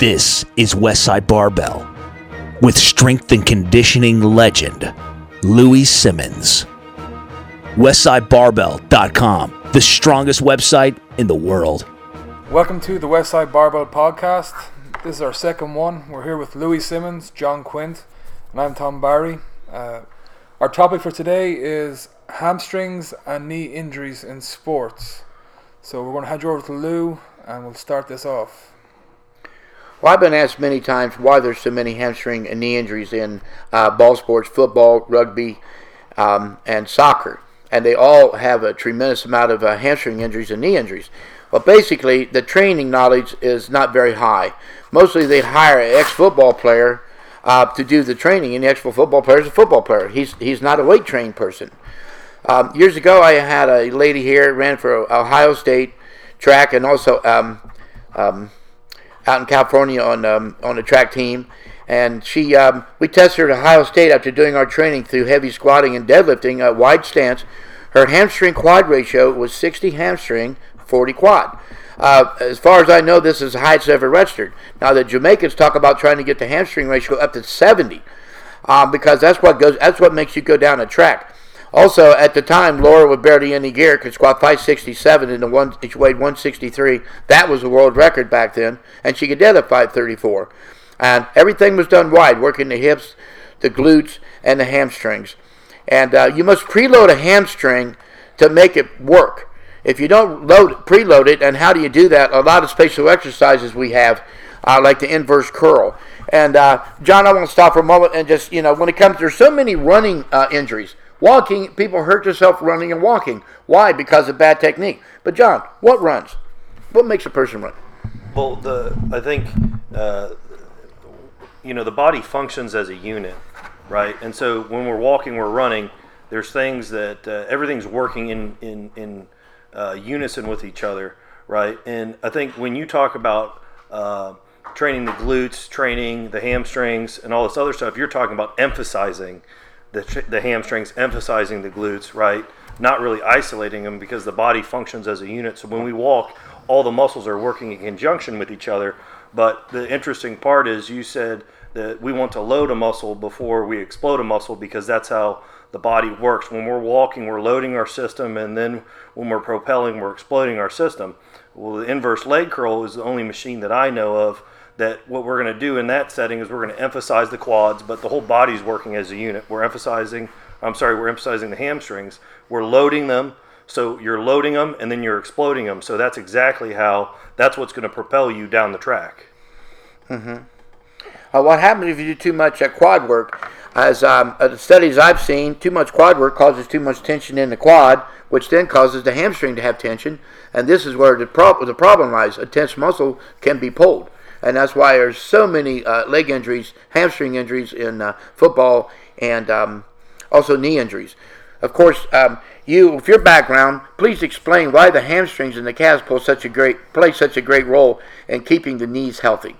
This is Westside Barbell with strength and conditioning legend Louis Simmons. WestsideBarbell.com, the strongest website in the world. Welcome to the Westside Barbell Podcast. This is our second one. We're here with Louis Simmons, John Quint, and I'm Tom Barry. Uh, our topic for today is hamstrings and knee injuries in sports. So we're going to hand you over to Lou and we'll start this off. Well, I've been asked many times why there's so many hamstring and knee injuries in uh, ball sports, football, rugby, um, and soccer. And they all have a tremendous amount of uh, hamstring injuries and knee injuries. Well, basically, the training knowledge is not very high. Mostly, they hire an ex-football player uh, to do the training, and the ex-football player is a football player. He's he's not a weight trained person. Um, years ago, I had a lady here ran for Ohio State track and also um, um, out in California on um, on the track team. And she, um, we tested her at Ohio State after doing our training through heavy squatting and deadlifting, a wide stance. Her hamstring quad ratio was 60 hamstring, 40 quad. Uh, as far as I know, this is the highest ever registered. Now the Jamaicans talk about trying to get the hamstring ratio up to 70, um, because that's what goes. That's what makes you go down a track. Also, at the time, Laura with barely any gear could squat 567 and the one she weighed 163. That was a world record back then, and she could deadlift 534. And everything was done wide, working the hips, the glutes, and the hamstrings. And uh, you must preload a hamstring to make it work. If you don't load preload it, and how do you do that? A lot of spatial exercises we have, uh, like the inverse curl. And uh, John, I want to stop for a moment and just you know, when it comes, there's so many running uh, injuries. Walking, people hurt themselves running and walking. Why? Because of bad technique. But John, what runs? What makes a person run? Well, the I think uh, you know the body functions as a unit, right? And so when we're walking, we're running. There's things that uh, everything's working in in in uh, unison with each other, right? And I think when you talk about uh, training the glutes, training the hamstrings, and all this other stuff, you're talking about emphasizing the, the hamstrings, emphasizing the glutes, right? Not really isolating them because the body functions as a unit. So when we walk, all the muscles are working in conjunction with each other. But the interesting part is you said that we want to load a muscle before we explode a muscle because that's how the body works. When we're walking, we're loading our system, and then when we're propelling, we're exploding our system. Well, the inverse leg curl is the only machine that I know of that what we're going to do in that setting is we're going to emphasize the quads, but the whole body's working as a unit. We're emphasizing, I'm sorry, we're emphasizing the hamstrings. We're loading them. So you're loading them and then you're exploding them. So that's exactly how, that's what's going to propel you down the track. Mm-hmm. Uh, what happens if you do too much uh, quad work? As um, uh, the studies I've seen, too much quad work causes too much tension in the quad, which then causes the hamstring to have tension. And this is where the, the problem lies. A tense muscle can be pulled and that's why there's so many uh, leg injuries, hamstring injuries in uh, football, and um, also knee injuries. Of course, um, you, with your background, please explain why the hamstrings and the calves play such a great play such a great role in keeping the knees healthy.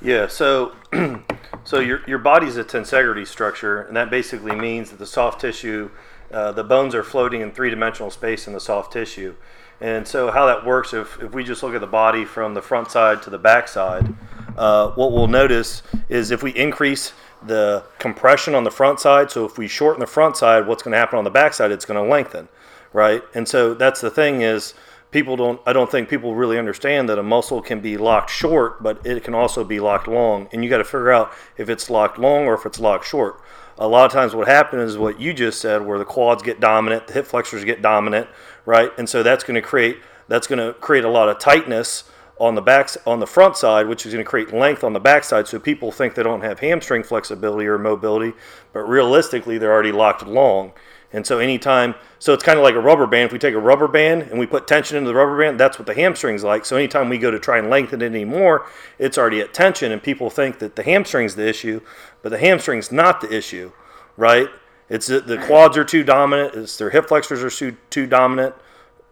Yeah, so so your your body's a tensegrity structure, and that basically means that the soft tissue, uh, the bones are floating in three dimensional space in the soft tissue. And so, how that works, if, if we just look at the body from the front side to the back side, uh, what we'll notice is if we increase the compression on the front side, so if we shorten the front side, what's going to happen on the back side? It's going to lengthen, right? And so, that's the thing is, people don't, I don't think people really understand that a muscle can be locked short, but it can also be locked long. And you got to figure out if it's locked long or if it's locked short. A lot of times, what happens is what you just said, where the quads get dominant, the hip flexors get dominant, right? And so that's going to create that's going to create a lot of tightness on the back on the front side, which is going to create length on the back side. So people think they don't have hamstring flexibility or mobility, but realistically they're already locked long. And so anytime, so it's kind of like a rubber band. If we take a rubber band and we put tension into the rubber band, that's what the hamstring's like. So anytime we go to try and lengthen it anymore, it's already at tension, and people think that the hamstring's the issue, but the hamstring's not the issue, right? It's the quads are too dominant. It's their hip flexors are too too dominant,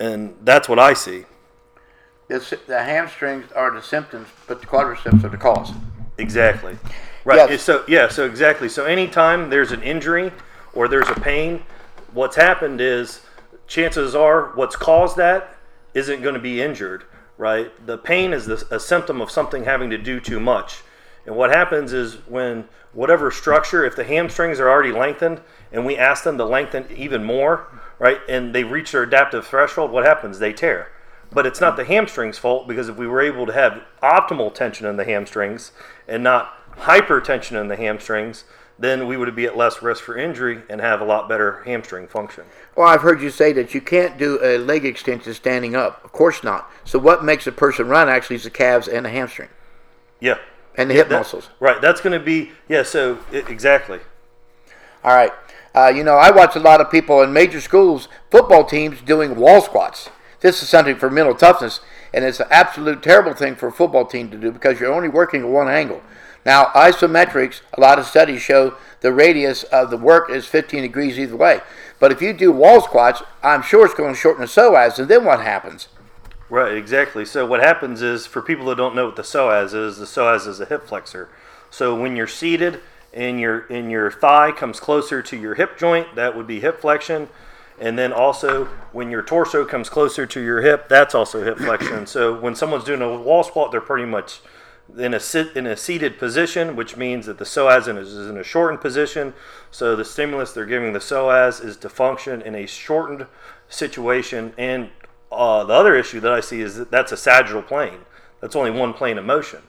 and that's what I see. It's, the hamstrings are the symptoms, but the quadriceps are the cause. Exactly. Right. Yes. So yeah. So exactly. So anytime there's an injury or there's a pain, what's happened is chances are what's caused that isn't going to be injured right? The pain is the, a symptom of something having to do too much. And what happens is when whatever structure, if the hamstrings are already lengthened and we ask them to lengthen even more, right, and they reach their adaptive threshold, what happens? They tear. But it's not the hamstrings' fault because if we were able to have optimal tension in the hamstrings and not hypertension in the hamstrings, then we would be at less risk for injury and have a lot better hamstring function. Well, I've heard you say that you can't do a leg extension standing up. Of course not. So what makes a person run actually is the calves and the hamstring Yeah. and the hip That- muscles. Right. That's going to be, yeah, so i exactly. All right. Uh, you know, I watch a lot of people in major schools, football teams doing wall squats. This is something for mental toughness, and it's an absolute terrible thing for a football team to do because you're only working at one angle. Now, isometrics, a lot of studies show the radius of the work is 15 degrees either way. But if you do wall squats, I'm sure it's going to shorten the psoas, and then what happens? Right, exactly. So what happens is, for people that don't know what the psoas is, the psoas is a hip flexor. So when you're seated and your and your thigh comes closer to your hip joint, that would be hip flexion. And then also when your torso comes closer to your hip, that's also hip flexion. So when someone's doing a wall squat, they're pretty much in a sit in a seated position, which means that the psoas is in a shortened position. So the stimulus they're giving the psoas is to function in a shortened situation. And uh, the other issue that I see is that that's a sagittal plane. That's only one plane of motion,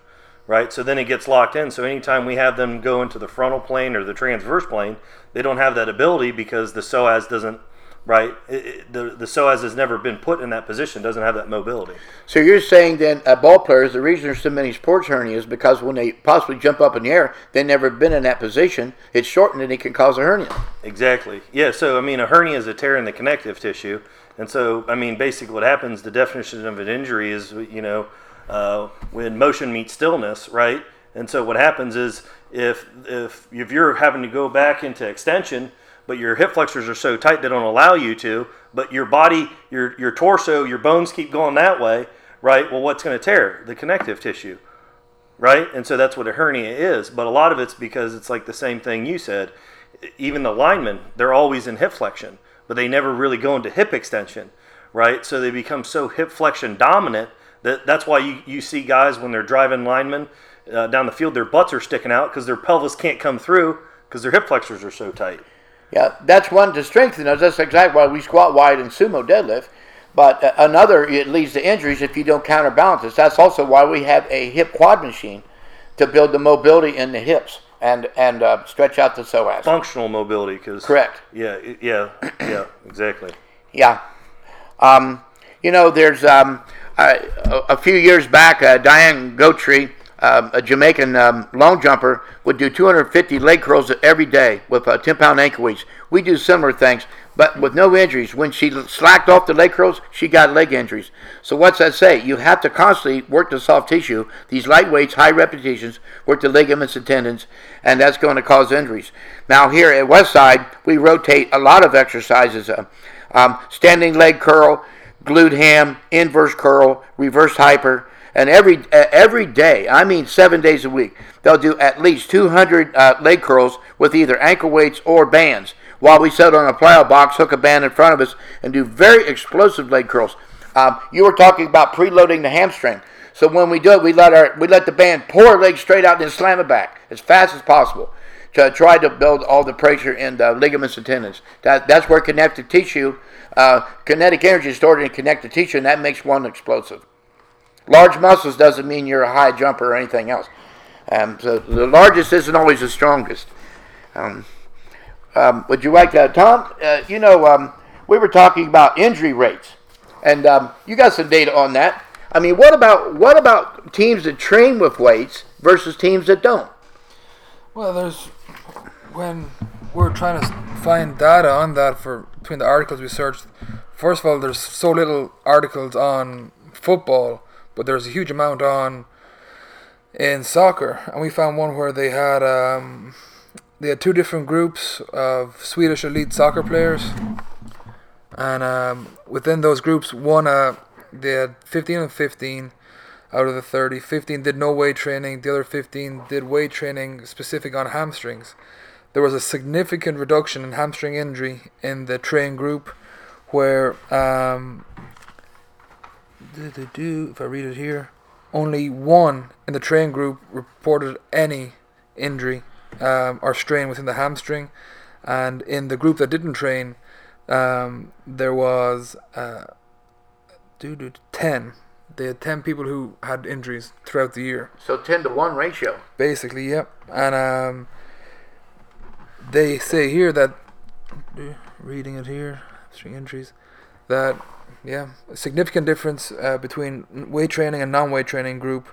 right? So then it gets locked in. So anytime we have them go into the frontal plane or the transverse plane, they don't have that ability because the psoas doesn't. Right, it, it, the the psoas has never been put in that position. Doesn't have that mobility. So you're saying then, uh, ball players, the reason there's so many sports hernias because when they possibly jump up in the air, they've never been in that position. It's shortened and it can cause a hernia. Exactly. Yeah. So I mean, a hernia is a tear in the connective tissue, and so I mean, basically, what happens? The definition of an injury is, you know, uh, when motion meets stillness, right? And so what happens is, if if if you're having to go back into extension, but your hip flexors are so tight they don't allow you to, but your body, your your torso, your bones keep going that way, right? Well, what's going to tear? The connective tissue right? And so that's what a hernia is. But a lot of it's because it's like the same thing you said. Even the linemen, they're always in hip flexion, but they never really go into hip extension, right? So they become so hip flexion dominant that that's why you, you see guys when they're driving linemen uh, down the field, their butts are sticking out because their pelvis can't come through because their hip flexors are so tight. Yeah, that's one to strengthen us. That's exactly why we squat wide and sumo deadlift. But uh, another, it leads to injuries if you don't counterbalance it. That's also why we have a hip quad machine to build the mobility in the hips and and uh, stretch out the psoas. Functional mobility, because Correct. Yeah, yeah, yeah, exactly. Yeah. Um, you know, there's um, a, a few years back, uh, Diane Guthrie, um, a Jamaican um, long jumper, would do 250 leg curls every day with uh, 10 pound ankle weights. We do similar things, but with no injuries. When she slacked off the leg curls, she got leg injuries. So, what's that say? You have to constantly work the soft tissue, these light weights, high repetitions, work the ligaments and tendons, and that's going to cause injuries. Now, here at Westside, we rotate a lot of exercises uh, um, standing leg curl, glute ham, inverse curl, reverse hyper, and every uh, every day, I mean seven days a week, they'll do at least 200 uh, leg curls with either ankle weights or bands. While we sit on a plyo box, hook a band in front of us, and do very explosive leg curls. Um, you were talking about preloading the hamstring. So when we do it, we let our we let the band pull our leg straight out and then slam it back as fast as possible to try to build all the pressure in the ligaments and tendons. That, that's where connective tissue, uh, kinetic energy is stored in connective tissue, and that makes one explosive. Large muscles doesn't mean you're a high jumper or anything else. Um, so the largest isn't always the strongest. Um, um, would you like that, Tom? Uh, you know, um, we were talking about injury rates, and um, you got some data on that. I mean, what about what about teams that train with weights versus teams that don't? Well, there's when we're trying to find data on that for between the articles we searched. First of all, there's so little articles on football, but there's a huge amount on in soccer, and we found one where they had um, they had two different groups of Swedish elite soccer players, and um, within those groups, one uh, they had 15 and 15 out of the 30. 15 did no weight training. The other 15 did weight training specific on hamstrings. There was a significant reduction in hamstring injury in the train group, where um, if I read it here, only one in the train group reported any injury um, or strain within the hamstring, and in the group that didn't train, um, there was uh, ten. They had ten people who had injuries throughout the year. So ten to one ratio. Basically, yep. And um, they say here that reading it here, string injuries, that yeah, a significant difference uh, between weight training and non-weight training group,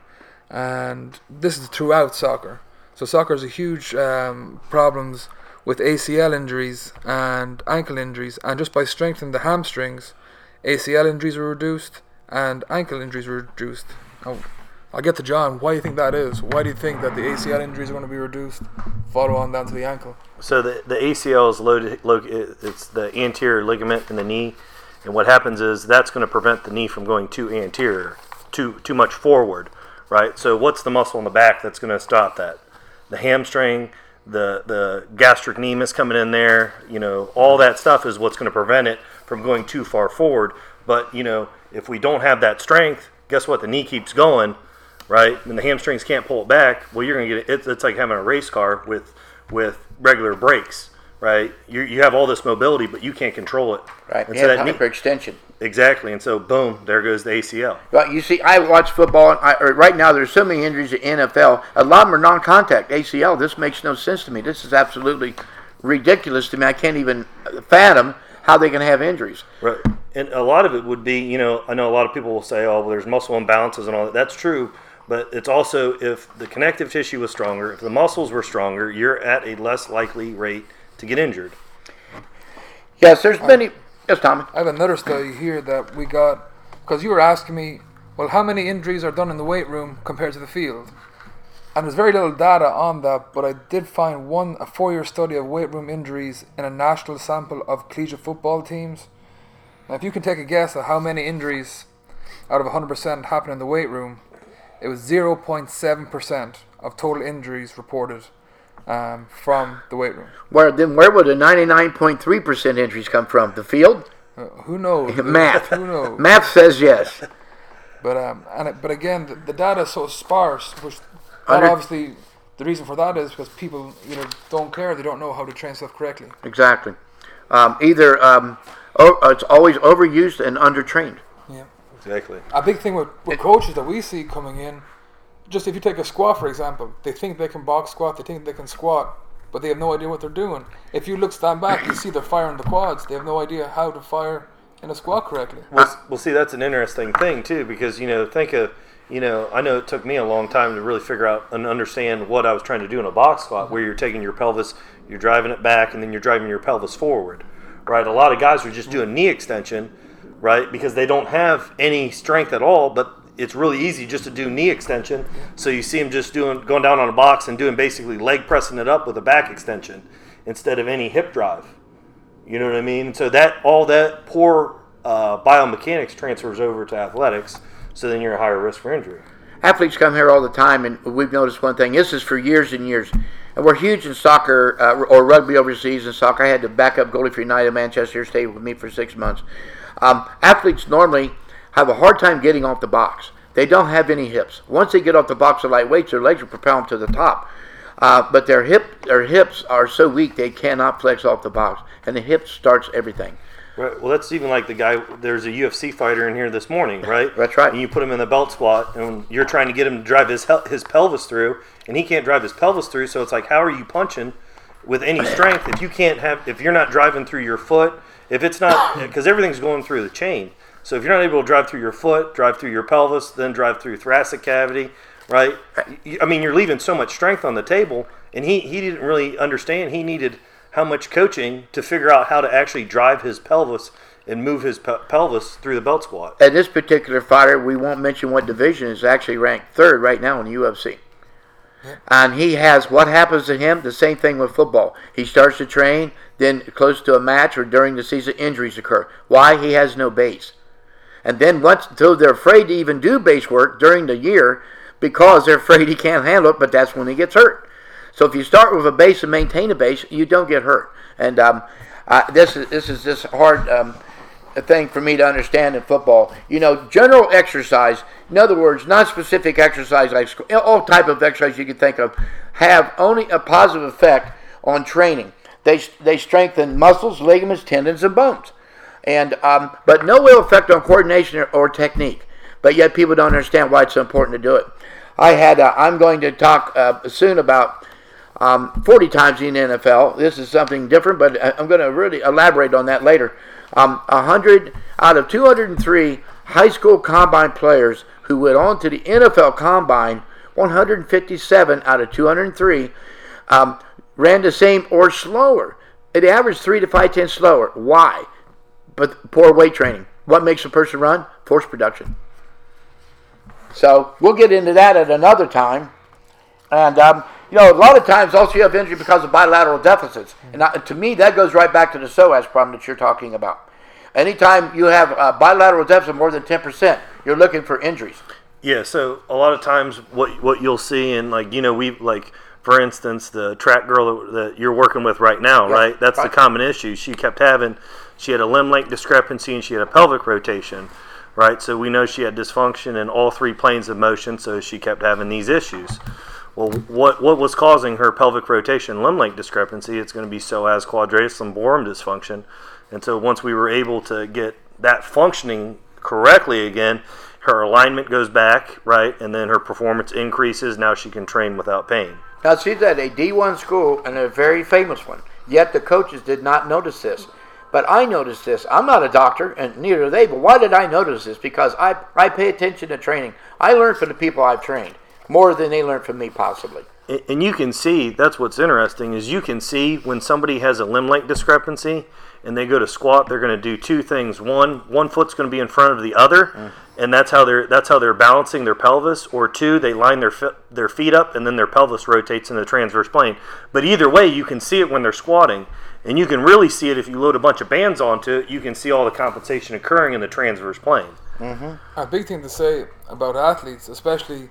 and this is throughout soccer. So soccer has a huge um, problems with ACL injuries and ankle injuries, and just by strengthening the hamstrings, ACL injuries were reduced and ankle injuries were reduced. Now, I'll get to John. Why do you think that is? Why do you think that the ACL injuries are going to be reduced? Follow on down to the ankle. So the the ACL is loaded. It's the anterior ligament in the knee, and what happens is that's going to prevent the knee from going too anterior, too too much forward, right? So what's the muscle in the back that's going to stop that? The hamstring, the the gastric gastrocnemius coming in there, you know, all that stuff is what's going to prevent it from going too far forward. But you know, if we don't have that strength, guess what? The knee keeps going right? And the hamstrings can't pull it back. Well, you're going to get it. It's like having a race car with with regular brakes, right? You you have all this mobility, but you can't control it. Right. And so that hyperextension. Exactly, and so boom, there goes the ACL. Well, you see, I watch football, and I, er, right now there's so many injuries in NFL. A lot of them are non-contact ACL. This makes no sense to me. This is absolutely ridiculous to me. I can't even fathom how they can have injuries. Right. And a lot of it would be, you know, I know a lot of people will say, oh, well, there's muscle imbalances and all that. That's true but it's also if the connective tissue was stronger, if the muscles were stronger, you're at a less likely rate to get injured. Yes, there's many. Yes, Tommy. I have another study here that we got because you were asking me, well, how many injuries are done in the weight room compared to the field? And there's very little data on that, but I did find one a four-year study of weight room injuries in a national sample of collegiate football teams. Now, if you can take a guess at how many injuries out of 100% happen in the weight room, it was 0.7% of total injuries reported um, from the weight room. Where then where would the 99.3% injuries come from? The field? Uh, who knows? Math. who knows? Math says yes. But um, and it, but again, the, the, data is so sparse, which obviously the reason for that is because people either don't care, they don't know how to train stuff correctly. Exactly. Um, either um, oh, it's always overused and undertrained. Yeah. Exactly. A big thing with, with coaches that we see coming in, just if you take a squat for example, they think they can box squat, they think they can squat, but they have no idea what they're doing. If you look stand back, you see they're firing the quads. They have no idea how to fire in a squat correctly. Well, well, see, that's an interesting thing too, because you know, think of you know, I know it took me a long time to really figure out and understand what I was trying to do in a box squat, mm-hmm. where you're taking your pelvis, you're driving it back, and then you're driving your pelvis forward. Right? A lot of guys are just doing knee extension right? Because they don't have any strength at all, but it's really easy just to do knee extension. So you see them just doing going down on a box and doing basically leg pressing it up with a back extension instead of any hip drive. You know what I mean? So that all that poor uh, biomechanics transfers over to athletics. So then you're a higher risk for injury. Athletes come here all the time, and we've noticed one thing. This is for years and years. And we're huge in soccer uh, or rugby overseas and soccer. I had to back up goalie for United Manchester, stayed with me for six months. Um, athletes normally have a hard time getting off the box. They don't have any hips. Once they get off the box of light weights, their legs will propel them to the top. Uh, but their hip, their hips are so weak they cannot flex off the box, and the hip starts everything. Right. Well, that's even like the guy. There's a UFC fighter in here this morning, right? that's right. And you put him in the belt squat, and you're trying to get him to drive his his pelvis through, and he can't drive his pelvis through. So it's like, how are you punching with any strength if you can't have if you're not driving through your foot if it's not, because everything's going through the chain. So if you're not able to drive through your foot, drive through your pelvis, then drive through thoracic cavity, right? I mean, you're leaving so much strength on the table. And he, he didn't really understand. He needed how much coaching to figure out how to actually drive his pelvis and move his pe- pelvis through the belt squat. And this particular fighter, we won't mention what division, is actually ranked third right now in the UFC. And he has what happens to him, the same thing with football. He starts to train, then close to a match or during the season, injuries occur. Why? He has no base. And then once, so they're afraid to even do base work during the year because they're afraid he can't handle it, but that's when he gets hurt. So if you start with a base and maintain a base, you don't get hurt. And um, uh, this is this is this hard. Um, thing for me to understand in football. You know, general exercise. In other words, non-specific exercise, like all type of exercise you can think of, have only a positive effect on training. They they strengthen muscles, ligaments, tendons, and bones, and um, but no ill effect on coordination or, or technique. But yet people don't understand why it's so important to do it. I had. Uh, I'm going to talk uh, soon about um, 40 times in the NFL. This is something different, but I- I'm going to really elaborate on that later. Um, 100 out of 203 high school combine players who went on to the NFL combine, 157 out of 203 um, ran the same or slower. It averaged three to five tenths slower. Why? But poor weight training. What makes a person run? Force production. So we'll get into that at another time. And um, you know, a lot of times also you have injury because of bilateral deficits. And I, to me, that goes right back to the psoas problem that you're talking about. Anytime you have a bilateral deficit of more than 10%, you're looking for injuries. Yeah, so a lot of times what what you'll see and like you know we like for instance the track girl that, you're working with right now, right? That's right. the common issue. She kept having she had a limb length discrepancy and she had a pelvic rotation, right? So we know she had dysfunction in all three planes of motion, so she kept having these issues. Well, what what was causing her pelvic rotation limb length discrepancy? It's going to be psoas quadratus lumborum dysfunction, and so once we were able to get that functioning correctly again, her alignment goes back, right, and then her performance increases. Now she can train without pain. Now, she's at a D1 school and a very famous one. Yet the coaches did not notice this. But I noticed this. I'm not a doctor, and neither are they. But why did I notice this? Because I, I pay attention to training. I learn from the people I've trained more than they learn from me, possibly. And you can see that's what's interesting is you can see when somebody has a limb length discrepancy and they go to squat, they're going to do two things. One, one foot's going to be in front of the other, mm-hmm. And that's how they're that's how they're balancing their pelvis. Or two, they line their their feet up and then their pelvis rotates in the transverse plane. But either way, you can see it when they're squatting, and you can really see it if you load a bunch of bands onto it. You can see all the compensation occurring in the transverse plane. Mm-hmm. A big thing to say about athletes, especially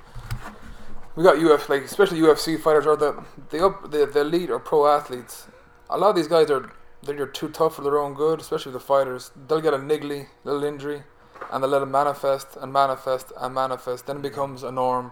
we got UFC, like especially UFC fighters or the the the, the elite or pro athletes. A lot of these guys are they're too tough for their own good, especially the fighters. They'll get a niggly little injury, and they let it manifest and manifest and manifest. Then it becomes a norm,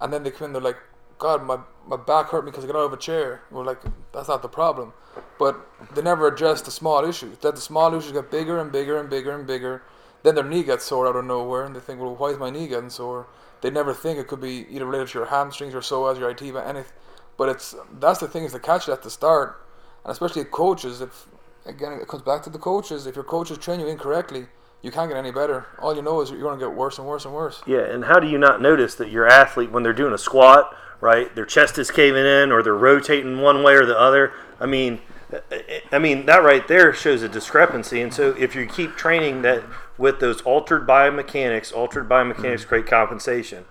and then they come in. They're like, God, my my back hurt me because I got out of a chair. We're like, that's not the problem, but they never address the small issues. That the small issues get bigger and bigger and bigger and bigger. Then their knee gets sore out of nowhere, and they think, well, why is my knee getting sore? They never think it could be either related to your hamstrings or psoas, your IT, but anything. But it's that's the thing is to catch it at the start, and especially coaches. If again, it comes back to the coaches. If your coaches train you incorrectly, you can't get any better. All you know is you're going to get worse and worse and worse. Yeah, and how do you not notice that your athlete, when they're doing a squat, right, their chest is caving in or they're rotating one way or the other? I mean, I mean that right there shows a discrepancy. And so if you keep training that with those altered biomechanics, altered biomechanics create compensation.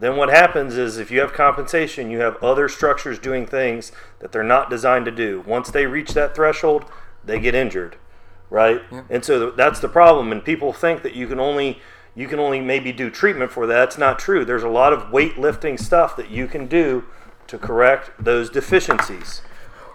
Then what happens is if you have compensation, you have other structures doing things that they're not designed to do. Once they reach that threshold, they get injured right? And so that's the problem. And people think that you can only you can only maybe do treatment for that. That's not true. There's a lot of weightlifting stuff that you can do to correct those deficiencies.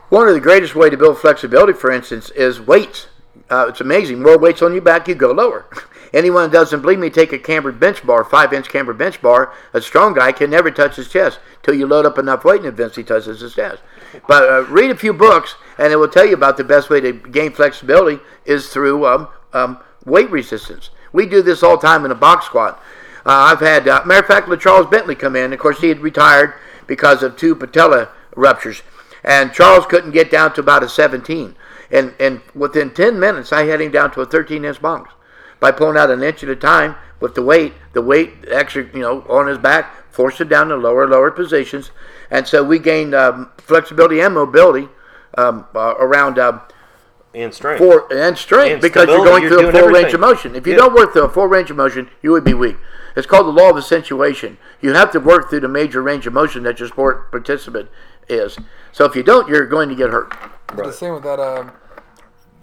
One of the greatest way to build flexibility, for instance, is weights. Uh, it's amazing. More weights on your back, you go lower. Anyone that doesn't believe me, take a cambered bench bar, five inch cambered bench bar. A strong guy can never touch his chest till you load up enough weight and eventually touches his chest. But uh, read a few books, and it will tell you about the best way to gain flexibility is through um, um, weight resistance. We do this all the time in a box squat. Uh, I've had, uh, matter of fact, Charles Bentley come in. Of course, he had retired because of two patella ruptures, and Charles couldn't get down to about a 17. And and within 10 minutes, I had him down to a 13 inch box by pulling out an inch at a time with the weight. The weight actually, you know, on his back forced it down to lower, lower positions, and so we gained um, flexibility and mobility um, uh, around. Um, And strength. for and strength And because you're going you're through a doing full range of motion. If you Yeah. don't work through a full range of motion, you would be weak. It's called the law of accentuation. You have to work through the major range of motion that your sport participant is. So if you don't, you're going to get hurt. But the same with that um,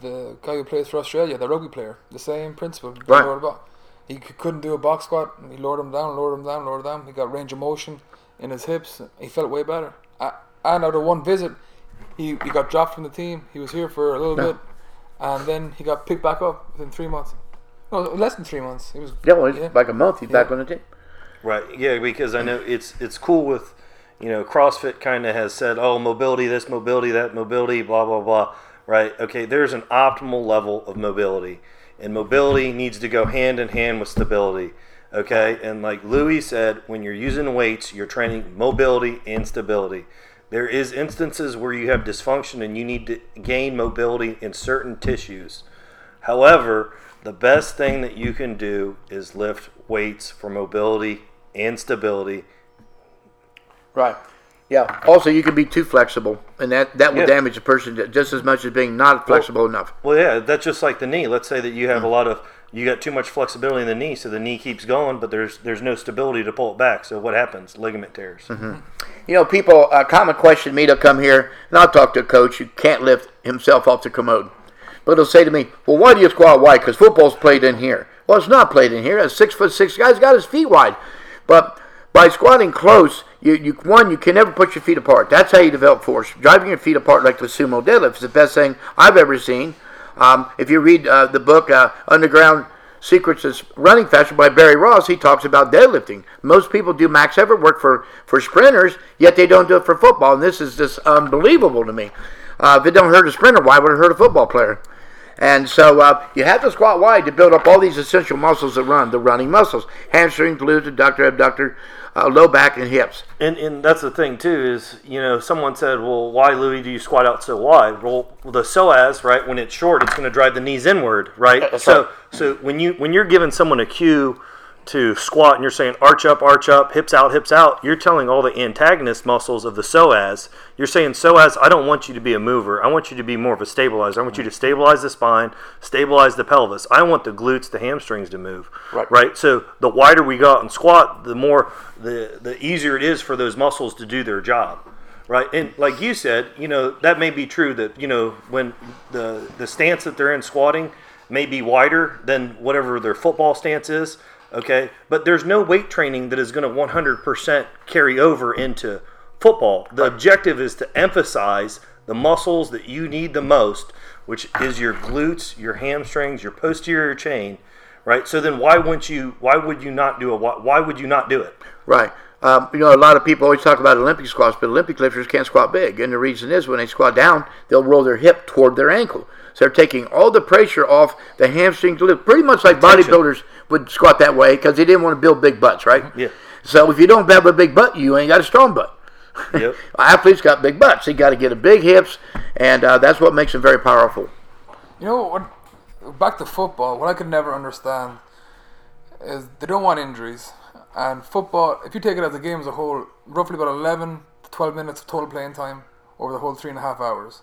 the guy who plays for Australia, the rugby player. The same principle. He Right. lowered He c- couldn't do a box squat. and He lowered him down, lowered him down, lowered him down. He got range of motion in his hips. He felt way better. A- And out of one visit, he, he got dropped from the team. He was here for a little bit, and then he got picked back up within three months. No, less than three months. He was Yeah, well, Yeah. like a month. He's back on the team. Right. Yeah, because I know it's it's cool with you know CrossFit kind of has said oh mobility this mobility that mobility blah blah blah right okay there's an optimal level of mobility and mobility needs to go hand in hand with stability okay and like Louis said when you're using weights you're training mobility and stability there is instances where you have dysfunction and you need to gain mobility in certain tissues However, the best thing that you can do is lift weights for mobility and stability. Right. Yeah. Also, you can be too flexible, and that that will Yeah. damage a person just as much as being not flexible enough. Well, yeah, that's just like the knee. Let's say that you have a mm. lot of you got too much flexibility in the knee, so the knee keeps going, but there's there's no stability to pull it back. So what happens? Ligament tears. Mm-hmm. You know, people, a common question me to come here, and I'll talk to a coach who can't lift himself off the commode. But he'll say to me, Well, why do you squat wide? Because football's played in here. Well, it's not played in here. A six foot six guy's got his feet wide. But by squatting close, you, you one, you can never put your feet apart. That's how you develop force. Driving your feet apart like the sumo deadlift is the best thing I've ever seen. Um, if you read uh, the book uh, Underground Secrets of Running Faster by Barry Ross, he talks about deadlifting. Most people do max effort work for, for sprinters, yet they don't do it for football. And this is just unbelievable to me. Uh, if it don't hurt a sprinter, why would it hurt a football player? And so uh, you have to squat wide to build up all these essential muscles that run, the running muscles, hamstring, glutes, adductor, abductor, uh, low back, and hips. And and that's the thing too is you know someone said well why Louis do you squat out so wide well the psoas right when it's short it's going to drive the knees inward right That's so right. so when you when you're giving someone a cue to squat and you're saying arch up arch up hips out hips out you're telling all the antagonist muscles of the psoas. You're saying psoas I don't want you to be a mover. I want you to be more of a stabilizer. I want you to stabilize the spine stabilize the pelvis. I want the glutes the hamstrings to move. Right. right? So the wider we go out and squat the more the the easier it is for those muscles to do their job. Right? And like you said you know that may be true that you know when the the stance that they're in squatting may be wider than whatever their football stance is okay but there's no weight training that is going to 100% carry over into football the objective is to emphasize the muscles that you need the most which is your glutes your hamstrings your posterior chain right so then why wouldn't you why would you not do it why, why would you not do it Right. Um, you know, a lot of people always talk about Olympic squats, but Olympic lifters can't squat big. And the reason is when they squat down, they'll roll their hip toward their ankle. So they're taking all the pressure off the hamstring pretty much like bodybuilders would squat that way because he didn't want to build big butts, right? Yeah. So if you don't have a big butt, you ain't got a strong butt. Yep. Athletes got big butts. They got to get a big hips, and uh, that's what makes them very powerful. You know what? Back to football. What I could never understand is they don't want injuries. And football, if you take it as a game as a whole, roughly about 11 to 12 minutes of total playing time over the whole three and a half hours.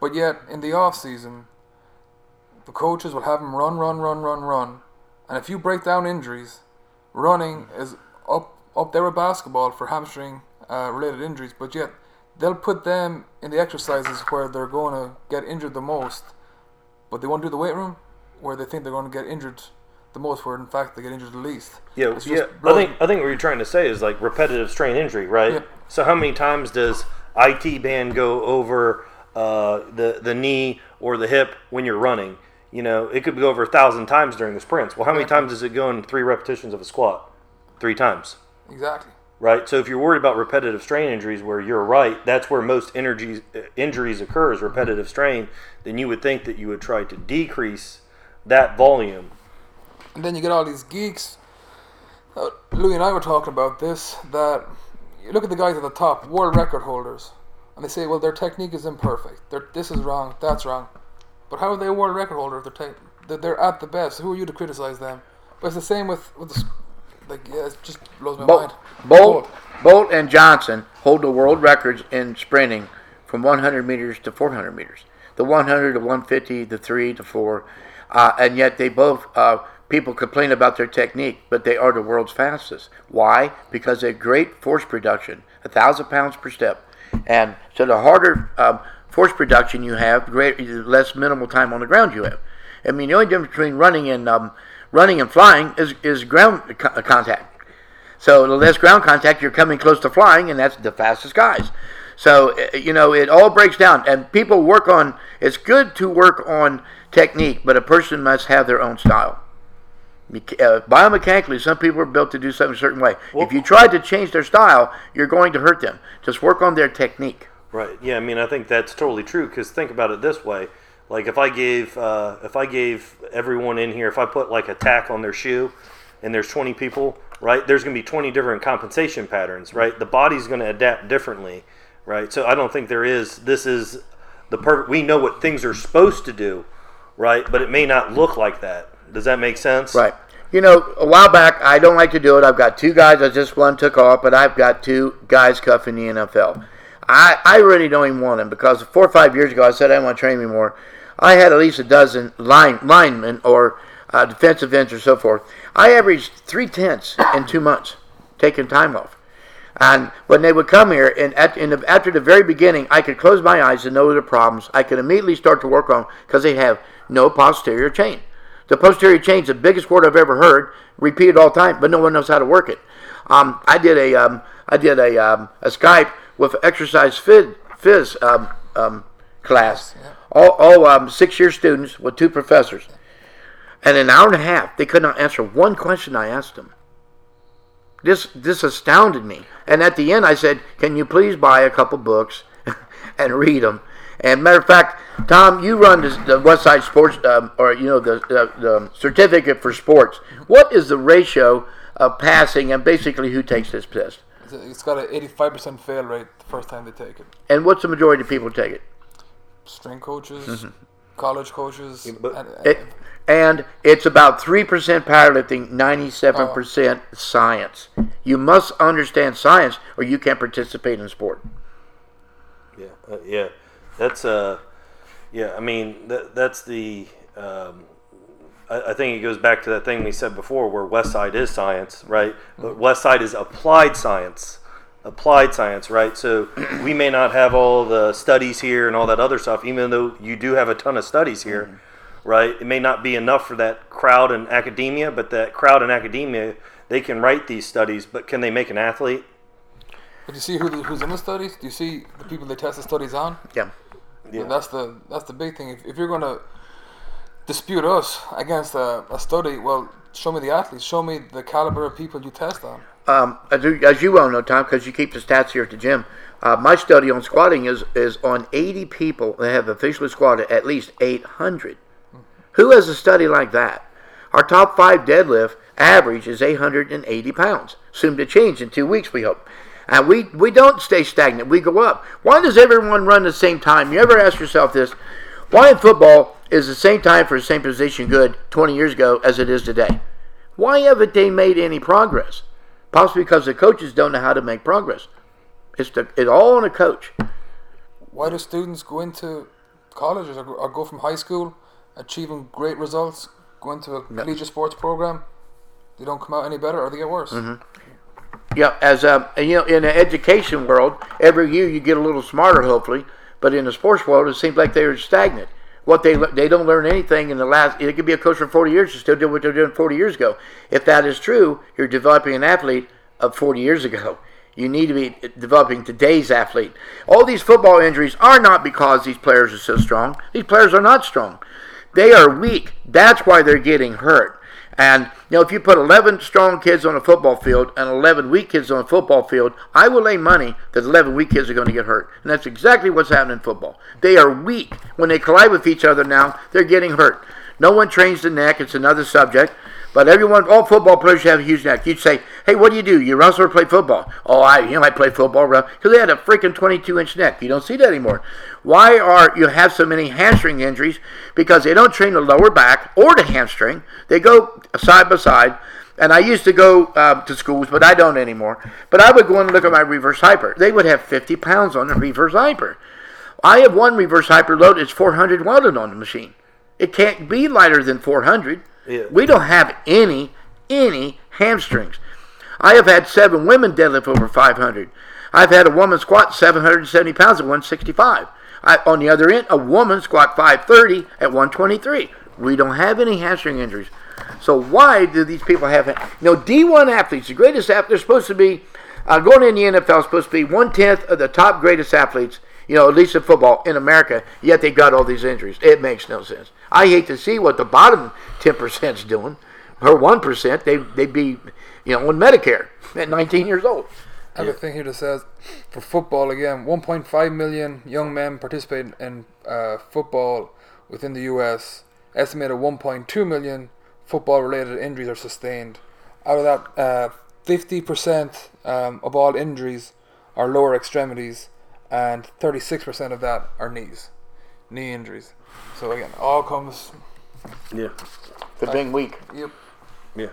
But yet, in the off season, the coaches will have them run, run, run, run, run. And if you break down injuries, running is up up there with basketball for hamstring uh, related injuries. But yet, they'll put them in the exercises where they're going to get injured the most but they won't do the weight room where they think they're going to get injured the most, where in fact they get injured the least. Yeah, yeah. just I think I think what you're trying to say is like repetitive strain injury, right? Yep. So how many times does IT band go over uh, the the knee or the hip when you're running? You know, it could go over a thousand times during the sprints. Well, how many times does it go in three repetitions of a squat? Three times, exactly. right? So if you're worried about repetitive strain injuries, where you're right, that's where most energies, uh, injuries occur is repetitive strain. Then you would think that you would try to decrease that volume. And then you get all these geeks. Uh, Louis and I were talking about this. That you look at the guys at the top, world record holders, and they say, well, their technique is imperfect. Their, this is wrong. That's wrong. But how are they a world record holder if they're, te- they're at the best? Who are you to criticize them? But it's the same with with the, like yeah, it just blows my Bolt, mind. Bolt, Bolt, and Johnson hold the world records in sprinting from 100 meters to 400 meters. The 100 to 150, the 3 to 4. Uh, and yet they both, uh, people complain about their technique, but they are the world's fastest. Why? Because they have great force production, a 1,000 pounds per step. And so the harder um, force production you have, great, the less minimal time on the ground you have. I mean, the only difference between running and um, running and flying is, is ground co- contact. So the less ground contact, you're coming close to flying, and that's the fastest guys. So uh, you know, it all breaks down, and people work on. It's good to work on technique, but a person must have their own style. Uh, biomechanically, some people are built to do something a certain way. if you try to change their style, you're going to hurt them. Just work on their technique. Right. Yeah. I mean, I think that's totally true. Because think about it this way: like if I gave uh, if I gave everyone in here, if I put like a tack on their shoe, and there's 20 people, right? There's going to be 20 different compensation patterns, right? The body's going to adapt differently, right? So I don't think there is. This is the perfect. We know what things are supposed to do, right? But it may not look like that. Does that make sense? Right. You know, a while back, I don't like to do it. I've got two guys. I just one took off, but I've got two guys cuffing the NFL. I, I really don't even want them because four or five years ago, I said I don't want to train anymore. I had at least a dozen line linemen or uh, defensive ends or so forth. I averaged three tenths in two months, taking time off. And when they would come here, and at, in the, after the very beginning, I could close my eyes and know the problems. I could immediately start to work on because they have no posterior chain. The posterior chain is the biggest word I've ever heard, repeated all the time, but no one knows how to work it. Um, I did a um, I did a, um, a Skype with exercise phys, phys um, um, class, all, all um, six year students with two professors. And an hour and a half, they could not answer one question I asked them. This this astounded me. And at the end, I said, "Can you please buy a couple books and read them?" And matter of fact, Tom, you run the West Side Sports, um, or you know the, the the certificate for sports. What is the ratio of passing, and basically who takes this test? It's- It's got an 85% fail rate the first time they take it. And what's the majority of people take it? Strength coaches, college coaches. but- and, Mm-hmm. It, and it's about 3% powerlifting, 97% science. You must understand science or you can't participate in sport. Yeah, uh, yeah, that's uh, yeah. I mean, that, that's the. Um, I, I think it goes back to that thing we said before, where West Side is science, right? But West Side is applied science, applied science, right? So we may not have all the studies here and all that other stuff, even though you do have a ton of studies here, mm-hmm. right? It may not be enough for that crowd in academia, but that crowd in academia, they can write these studies, but can they make an athlete? But you see who the, who's in the studies? Do you see the people they test the studies on? Yeah. And that's the that's the big thing. If, if you're going to dispute us against a, a study, well, show me the athletes. Show me the caliber of people you test on. Um, as, you, as you well know, Tom, because you keep the stats here at the gym, uh, my study on squatting is, is on 80 people that have officially squatted at least 800. Who has a study like that? Our top five deadlift average is 880 pounds. Soon to change in two weeks, we hope. And we, we don't stay stagnant, we go up. Why does everyone run the same time? You ever ask yourself this? Why in football is the same time for the same position good 20 years ago as it is today? Why haven't they made any progress? Possibly because the coaches don't know how to make progress. It's the, it's all on a coach. Why do students go into colleges or, go- or go from high school achieving great results, go into a collegiate sports program? They don't come out any better or they get worse. Mm-hmm. Yeah, as um, you know, in the education world, every year you get a little smarter, hopefully. But in the sports world, it seems like they're stagnant. What they they don't learn anything in the last. It could be a coach for 40 years and still do what they're doing 40 years ago. If that is true, you're developing an athlete of 40 years ago. You need to be developing today's athlete. All these football injuries are not because these players are so strong. These players are not strong. They are weak. That's why they're getting hurt. And you know, if you put 11 strong kids on a football field and 11 weak kids on a football field, I will lay money that 11 weak kids are going to get hurt. And that's exactly what's happening in football. They are weak. When they collide with each other now, they're getting hurt. No one trains the neck. It's another subject. But everyone, all football players have a huge neck. You'd say, hey, what do you do? You wrestle or play football? Oh, I, you know, I play football. Because they had a freaking 22 inch neck. You don't see that anymore. Why are you have so many hamstring injuries? Because they don't train the lower back or the hamstring. They go side by side. And I used to go uh, to schools, but I don't anymore. But I would go and look at my reverse hyper. They would have 50 pounds on the reverse hyper. I have one reverse hyper load. It's 400 welded on the machine. It can't be lighter than 400. Yeah. We don't have any any hamstrings. I have had seven women deadlift over 500. I've had a woman squat 770 pounds at 165. I, on the other end, a woman squat 530 at 123. We don't have any hamstring injuries. So why do these people have? You know, D1 athletes, the greatest athletes, they're supposed to be Uh, going in the NFL supposed to be one tenth of the top greatest athletes, you know, at least in football in America. Yet they've got all these injuries. It makes no sense. I hate to see what the bottom ten percent is doing, or one percent. They they'd be, you know, on Medicare at 19 years old. I have a thing here that says for football again, 1.5 million young men participate in uh, football within the U.S. Estimated 1.2 million football-related injuries are sustained. Out of that, uh, 50% um, of all injuries are lower extremities, and 36% of that are knees, knee injuries. So again, all comes. Yeah. For being weak. Yep. Yeah.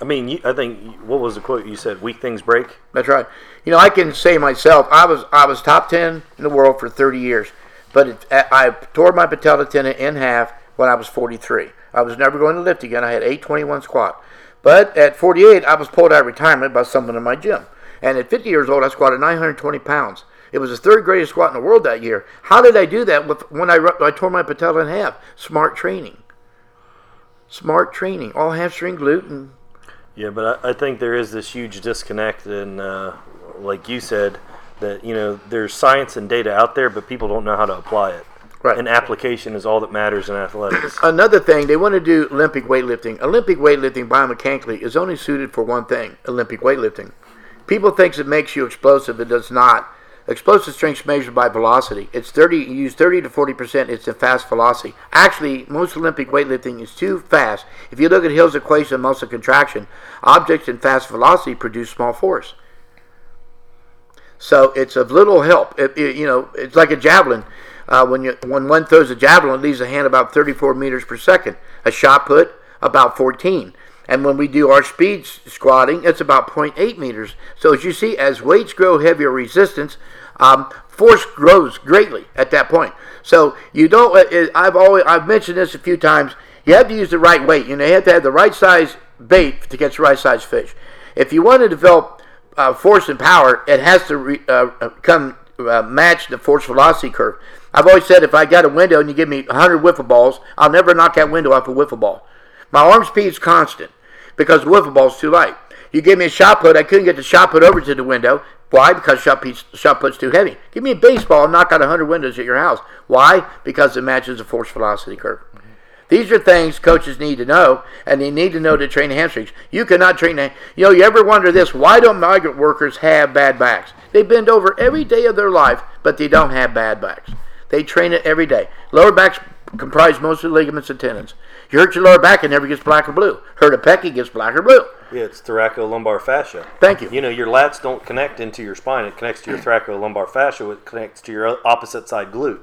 I mean, you, I think what was the quote you said? Weak things break. That's right. You know, I can say myself, I was I was top ten in the world for 30 years, but it, I tore my patella tendon in half when I was 43. I was never going to lift again. I had 821 squat, but at 48, I was pulled out of retirement by someone in my gym, and at 50 years old, I squatted 920 pounds. It was the third greatest squat in the world that year. How did I do that with, when I, I tore my patella in half? Smart training. Smart training. All hamstring, glute, and Yeah, but I, I think there is this huge disconnect, and uh, like you said, that you know there's science and data out there, but people don't know how to apply it. Right. And application is all that matters in athletics. Another thing, they want to do Olympic weightlifting. Olympic weightlifting biomechanically is only suited for one thing Olympic weightlifting. People think it makes you explosive. It does not. Explosive strength measured by velocity. It's 30. You use 30 to 40 percent. It's a fast velocity. Actually, most Olympic weightlifting is too fast. If you look at Hill's equation of muscle contraction, objects in fast velocity produce small force. So it's of little help. It, it- you know, it's like a javelin. Uh, when you when one throws a javelin, it leaves the hand about 34 meters per second. A shot put about 14. And when we do our speed squatting, it's about 0.8 meters. So as you see, as weights grow heavier resistance, um, force grows greatly at that point. So you don't. uh, I've always I've mentioned this a few times. You have to use the right weight. You know, you have to have the right size bait to catch the right size fish. If you want to develop uh, force and power, it has to re, uh, uh, come uh, match the force velocity curve. I've always said if I got a window and you give me 100 wiffle balls, I'll never knock that window off a wiffle ball. My arm speed's constant because the wiffle ball's too light. You give me a shot put, I couldn't get the shot put over to the window. Why? Because shot, piece, shot put's too heavy. Give me a baseball and knock out 100 windows at your house. Why? Because it matches the force velocity curve. These are things coaches need to know, and they need to know to train hamstrings. You cannot train. You know, you ever wonder this? Why don't migrant workers have bad backs? They bend over every day of their life, but they don't have bad backs. They train it every day. Lower backs comprise most of the ligaments and tendons. You hurt your lower back, it never gets black or blue. Hurt a pec, it gets black or blue. yeah, it's thoracolumbar fascia. Thank you. You know, your lats don't connect into your spine; it connects to your thoracolumbar fascia. It connects to your opposite side glute,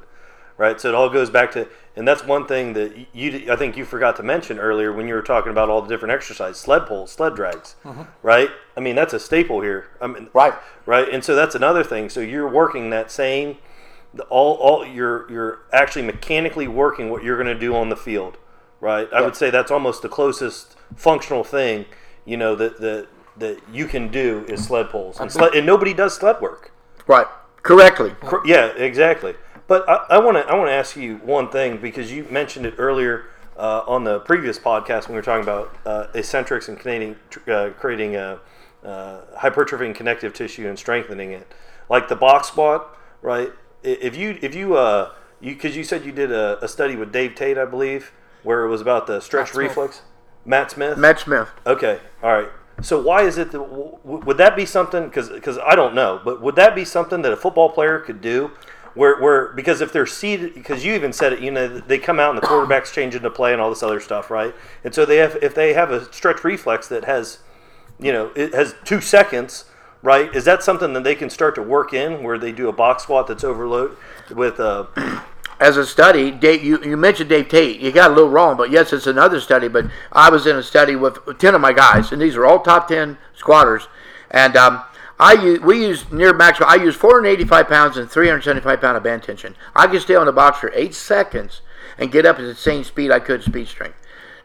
right? So it all goes back to, and that's one thing that you, I think you forgot to mention earlier when you were talking about all the different exercises, sled pulls, sled drags, mm-hmm. right? I mean, that's a staple here. I mean, Right. right? And so that's another thing. So you're working that same, all, all you're you're actually mechanically working what you're going to do on the field, right? I would say that's almost the closest functional thing, you know, that that that you can do is sled pulls, and, sled, and nobody does sled work. Right. Correctly. Cor- Yeah, exactly. But I want to I want to ask you one thing because you mentioned it earlier uh, on the previous podcast when we were talking about uh, eccentrics and creating uh, creating uh, uh, hypertrophying connective tissue and strengthening it, like the box squat, right? If you if you uh you because you said you did a, a study with Dave Tate, I believe, where it was about the stretch Matt reflex. Matt Smith. Matt Smith. Okay, all right. So why is it that w- w- would that be something? Because I don't know, but would that be something that a football player could do? Where, where because if they're seated, because you even said it, you know, they come out and the quarterbacks change into play and all this other stuff, right? And so they have if they have a stretch reflex that has, you know, it has two seconds, right? Is that something that they can start to work in where they do a box squat that's overload with uh, as a study, Dave, you, you mentioned Dave Tate. You got a little wrong, but yes, it's another study. But I was in a study with 10 of my guys, and these are all top 10 squatters. And um, I use, we use near maximum. I use 485 pounds and 375 pound of band tension. I can stay on the box for eight seconds and get up at the same speed I could speed strength.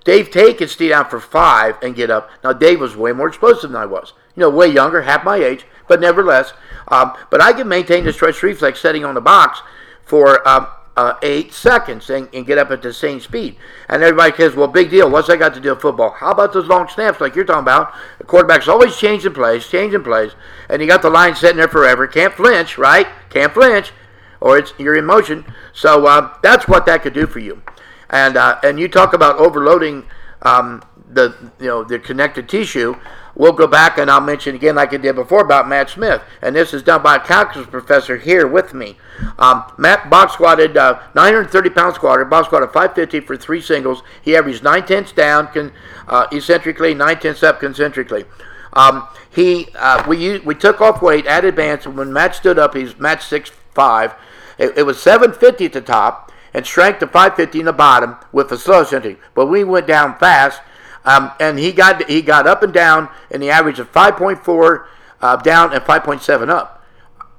Dave Tate could stay down for five and get up. Now Dave was way more explosive than I was. You know, way younger, half my age, but nevertheless. Um, but I can maintain the stretch reflex setting on the box for um, uh, eight seconds and, and, get up at the same speed. And everybody says, well, big deal. What's that got to do with football? How about those long snaps like you're talking about? The quarterback's always changing plays, changing plays, and you got the line sitting there forever. Can't flinch, right? Can't flinch, or it's you're in motion. So uh, that's what that could do for you. And uh, and you talk about overloading um, the you know the connective tissue. We'll go back and I'll mention again, like I did before, about Matt Smith. And this is done by a calculus professor here with me. Um, Matt box squatted uh, 930 pound squatter, box squatted 550 for three singles. He averaged nine tenths down con, uh, eccentrically, nine tenths up concentrically. Um, he uh, we used, we took off weight, added bands, and when Matt stood up, he's Matt six five. It, it was 750 at the top and shrank to 550 in the bottom with the slow centering. But we went down fast um, and he got he got up and down in the average of 5.4 uh, down and 5.7 up.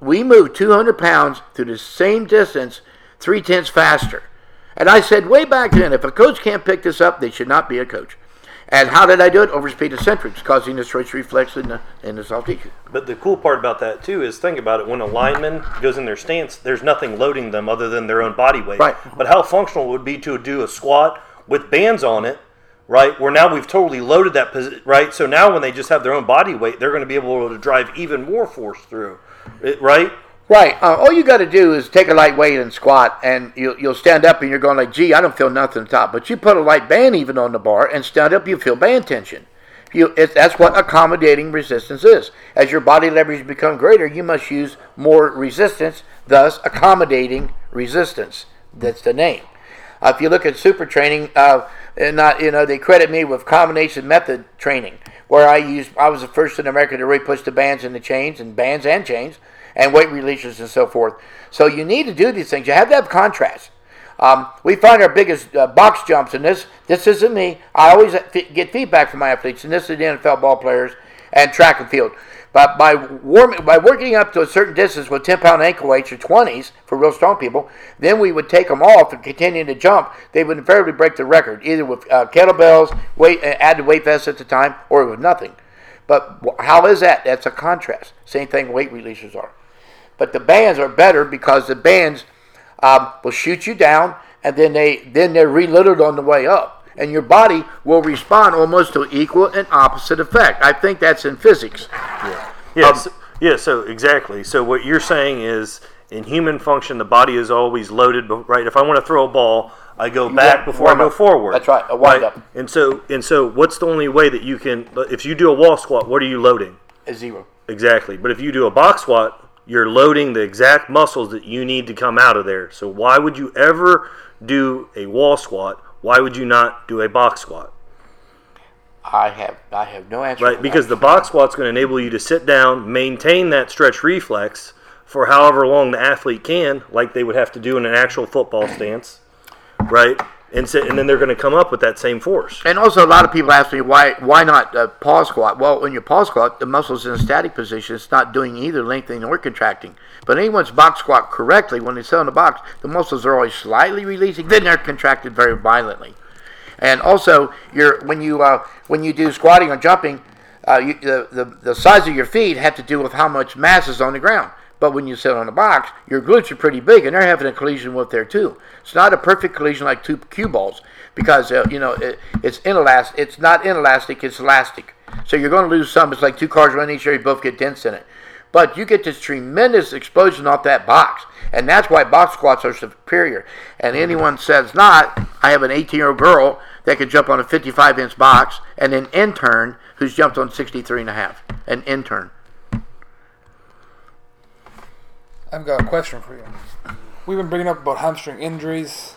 We moved 200 pounds through the same distance, three tenths faster. And I said way back then, if a coach can't pick this up, they should not be a coach. And how did I do it? Overspeed eccentrics, causing the stretch reflex in the, in the soft tissue. But the cool part about that, too, is think about it. When a lineman goes in their stance, there's nothing loading them other than their own body weight. Right. But how functional would be to do a squat with bands on it right? Where now we've totally loaded that position, right? So now when they just have their own body weight, they're going to be able to drive even more force through, right? Right. Uh, all you got to do is take a light weight and squat, and you'll, you'll stand up and you're going like, gee, I don't feel nothing top. But you put a light band even on the bar and stand up, you feel band tension. You, it, that's what accommodating resistance is. As your body leverage become greater, you must use more resistance, thus accommodating resistance. That's the name. Uh, if you look at super training, uh, and not you know they credit me with combination method training, where I used I was the first in America to really push the bands and the chains and bands and chains and weight releases and so forth. So you need to do these things. You have to have contrast. Um, we find our biggest uh, box jumps, and this this isn't me. I always get feedback from my athletes, and this is the NFL ball players and track and field. But by warming, by working up to a certain distance with 10 pound ankle weights or 20s for real strong people, then we would take them off and continue to jump. They would invariably break the record, either with uh, kettlebells, weight, uh, added weight vests at the time, or with nothing. But how is that? That's a contrast. Same thing weight releases are. But the bands are better because the bands um, will shoot you down, and then they then they're reloaded on the way up and your body will respond almost to equal and opposite effect. I think that's in physics. Yeah. Yes. Um, yeah. So exactly. So what you're saying is, in human function, the body is always loaded. Right. If I want to throw a ball, I go back before I go up. forward. That's right. A wind right? up. And so and so, what's the only way that you can? If you do a wall squat, what are you loading? A zero. Exactly. But if you do a box squat, you're loading the exact muscles that you need to come out of there. So why would you ever do a wall squat why would you not do a box squat? I have I have no answer. Right, because the box squat's going to enable you to sit down, maintain that stretch reflex for however long the athlete can, like they would have to do in an actual football stance, right? And and then they're going to come up with that same force. And also, a lot of people ask me why why not uh, pause squat? Well, when you pause squat, the muscle's in a static position; it's not doing either lengthening or contracting. But anyone's box squat correctly, when they sit on the box, the muscles are always slightly releasing, then they're contracted very violently. And also, you're, when, you, uh, when you do squatting or jumping, uh, you, the, the, the size of your feet have to do with how much mass is on the ground. But when you sit on a box, your glutes are pretty big, and they're having a collision with there too. It's not a perfect collision like two cue balls because uh, you know it, it's inelastic. It's not inelastic; it's elastic. So you're going to lose some. It's like two cars running each other; you both get dents in it. But you get this tremendous explosion off that box. And that's why box squats are superior. And anyone says not, I have an 18 year old girl that could jump on a 55 inch box and an intern who's jumped on 63 and a half. An intern. I've got a question for you. We've been bringing up about hamstring injuries,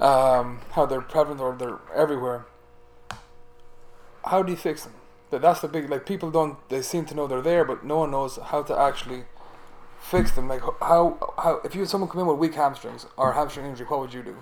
um, how they're prevalent or they're everywhere. How do you fix them? That that's the big like people don't they seem to know they're there, but no one knows how to actually fix them. Like how how if you had someone come in with weak hamstrings or hamstring injury, what would you do?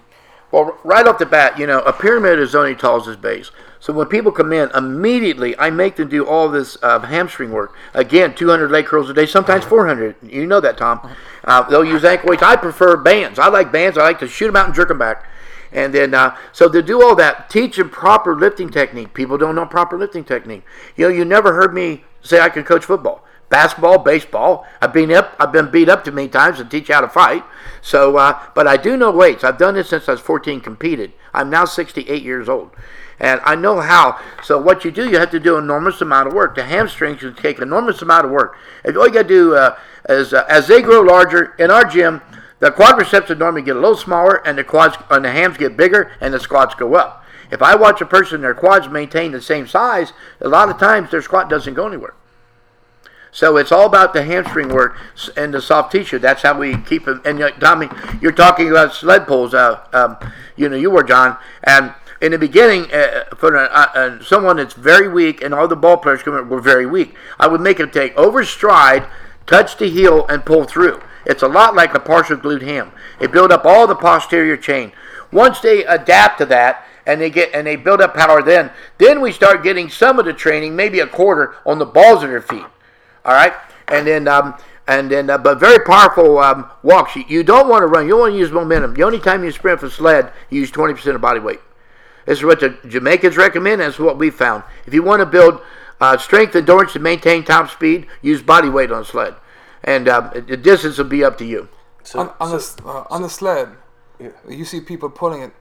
Well, right off the bat, you know, a pyramid is only tall as its base. So when people come in, immediately I make them do all this uh, hamstring work. Again, 200 leg curls a day, sometimes 400. You know that, Tom. Uh, they'll use ankle weights. I prefer bands. I like bands. I like to shoot them out and jerk them back. And then, uh, so to do all that, teach them proper lifting technique. People don't know proper lifting technique. You know, you never heard me say I could coach football. Basketball, baseball. I've been up. I've been beat up too many times to teach how to fight. So, uh, but I do know weights. I've done this since I was 14. Competed. I'm now 68 years old, and I know how. So what you do, you have to do enormous amount of work. The hamstrings can take enormous amount of work. If all you got to do uh, is uh, as they grow larger in our gym, the quadriceps normally get a little smaller, and the quads and the hams get bigger, and the squats go up. If I watch a person, their quads maintain the same size, a lot of times their squat doesn't go anywhere. So it's all about the hamstring work and the soft tissue. That's how we keep them. And Tommy, you're talking about sled pulls. Uh, um, you know, you were John, and in the beginning, uh, for a, uh, someone that's very weak, and all the ball players were very weak, I would make them take over stride, touch the heel, and pull through. It's a lot like a partial glute ham. They build up all the posterior chain. Once they adapt to that, and they get and they build up power then then we start getting some of the training maybe a quarter on the balls of their feet all right? And then um, and then uh, but very powerful um, walks you, you don't want to run. You want to use momentum. The only time you sprint for sled you use 20% of body weight. This is what the jamaicans recommend and it's what we found. If you want to build uh, strength endurance to maintain top speed use body weight on sled. And uh, the distance will be up to you. So, on, on so, the uh, on the sled yeah. you see people pulling it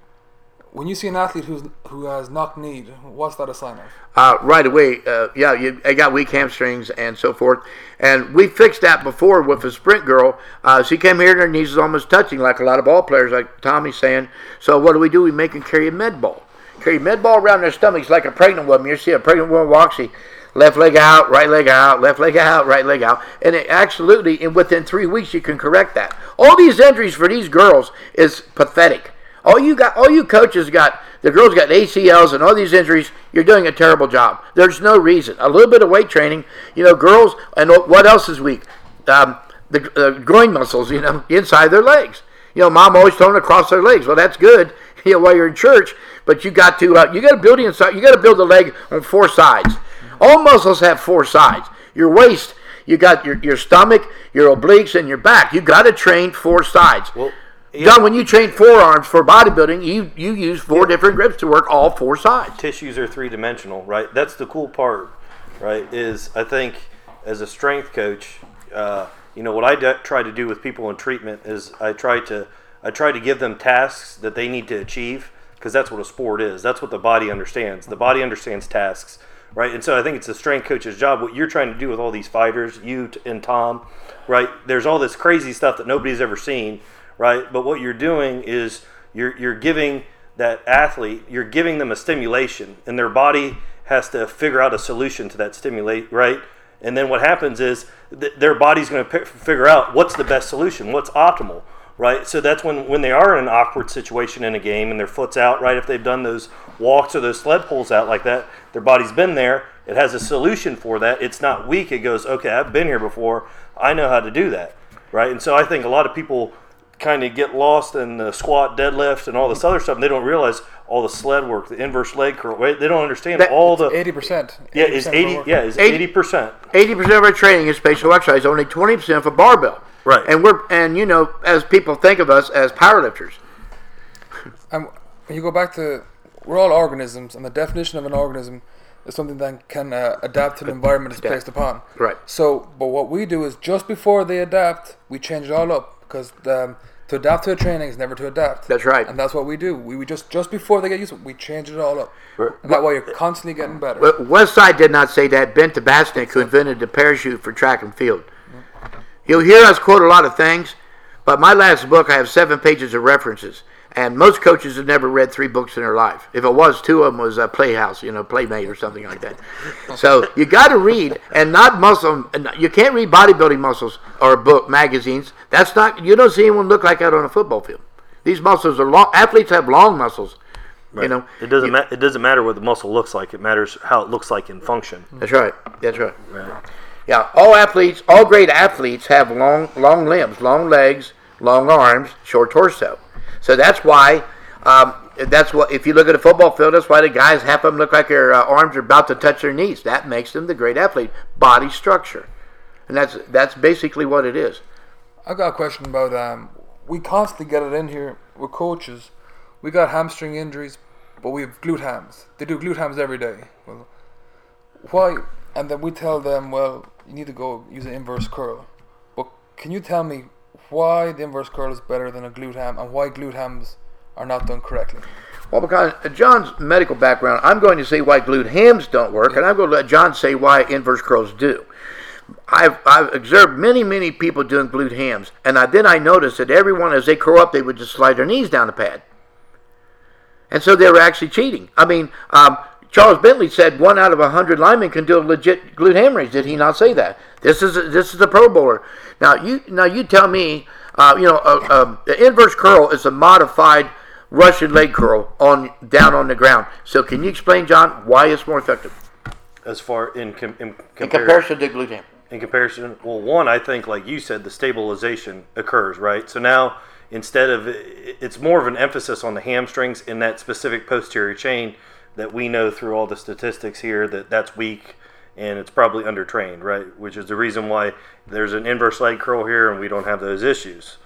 when you see an athlete who's who has knock knee, what's that a sign of? Uh, right away, uh, yeah, you, I got weak hamstrings and so forth, and we fixed that before with a sprint girl. Uh, she came here and her knees was almost touching, like a lot of ball players, like Tommy's saying. So what do we do? We make them carry a med ball, carry a med ball around their stomachs like a pregnant woman. You see a pregnant woman walk, she left leg out, right leg out, left leg out, right leg out, and it absolutely, and within three weeks you can correct that. All these injuries for these girls is pathetic. All you got, all you coaches got, the girls got ACLs and all these injuries. You're doing a terrible job. There's no reason. A little bit of weight training, you know, girls, and what else is weak? Um, the uh, groin muscles, you know, inside their legs. You know, mom always told them to cross their legs. Well, that's good, you know, while you're in church. But you got to, uh, you got to build the inside. You got to build the leg on four sides. All muscles have four sides. Your waist, you got your, your stomach, your obliques, and your back. You got to train four sides. Well, yeah. John, when you train forearms for bodybuilding, you you use four yeah. different grips to work all four sides. Tissues are three dimensional, right? That's the cool part, right? Is I think as a strength coach, uh, you know what I de- try to do with people in treatment is I try to I try to give them tasks that they need to achieve because that's what a sport is. That's what the body understands. The body understands tasks, right? And so I think it's a strength coach's job. What you're trying to do with all these fighters, you and Tom, right? There's all this crazy stuff that nobody's ever seen right? But what you're doing is you're you're giving that athlete, you're giving them a stimulation, and their body has to figure out a solution to that stimulate, right? And then what happens is th- their body's going to p- figure out what's the best solution, what's optimal, right? So that's when when they are in an awkward situation in a game and their foot's out, right? If they've done those walks or those sled pulls out like that, their body's been there. It has a solution for that. It's not weak. It goes, okay, I've been here before. I know how to do that, right? And so I think a lot of people kind of get lost in the squat, deadlift, and all this other stuff, and they don't realize all the sled work, the inverse leg curl. They don't understand that, all the eighty percent. Yeah, is eighty. Yeah, is eighty percent. Eighty percent of our training is spatial exercise. Only twenty percent for barbell. Right. And we're and you know as people think of us as powerlifters. And when you go back to we're all organisms, and the definition of an organism is something that can uh, adapt to the environment it's placed upon. Right. So, but what we do is just before they adapt, we change it all up because um, to adapt to a training is never to adapt. That's right. And that's what we do. We, we just just before they get used to it, we change it all up. Right. And that way you're constantly getting better. Well, Westside did not say that. Ben Tabachnik, who invented the parachute for track and field. You'll hear us quote a lot of things, but my last book, I have seven pages of references. And most coaches have never read three books in their life. If it was, two of them was a Playhouse, you know, Playmate or something like that. So you got to read and not muscle. You can't read bodybuilding muscles or book magazines. That's not. You don't see anyone look like that on a football field. These muscles are long. Athletes have long muscles. Right. You know, it doesn't. You, ma- it doesn't matter what the muscle looks like. It matters how it looks like in function. That's right. That's right. Right. Yeah. All athletes, all great athletes, have long, long limbs, long legs, long arms, short torso. So that's why. Um, that's what if you look at a football field, that's why the guys half of them look like their uh, arms are about to touch their knees. That makes them the great athlete. Body structure, and that's that's basically what it is. I got a question about um, we constantly get it in here with coaches. We got hamstring injuries, but we have glute hams. They do glute hams every day. Well, why? And then we tell them, well, you need to go use an inverse curl. But can you tell me why the inverse curl is better than a glute ham and why glute hams are not done correctly? Well, because John's medical background, I'm going to say why glute hams don't work, and I'm going to let John say why inverse curls do. I've, I've observed many, many people doing glute hams, and I, then I noticed that everyone, as they curl up, they would just slide their knees down the pad. And so they were actually cheating. I mean, um, Charles Bentley said one out of a hundred linemen can do a legit glute ham raise. Did he not say that? This is a, this is a Pro Bowler. Now you now you tell me, uh, you know, uh, uh, the inverse curl is a modified Russian leg curl on down on the ground. So can you explain, John, why it's more effective As far in, com- in, in comparison to glute ham? In comparison well one i think like you said the stabilization occurs right? So now instead of it's more of an emphasis on the hamstrings in that specific posterior chain that we know through all the statistics here that that's weak and it's probably undertrained right? Which is the reason why there's an inverse leg curl here and we don't have those issues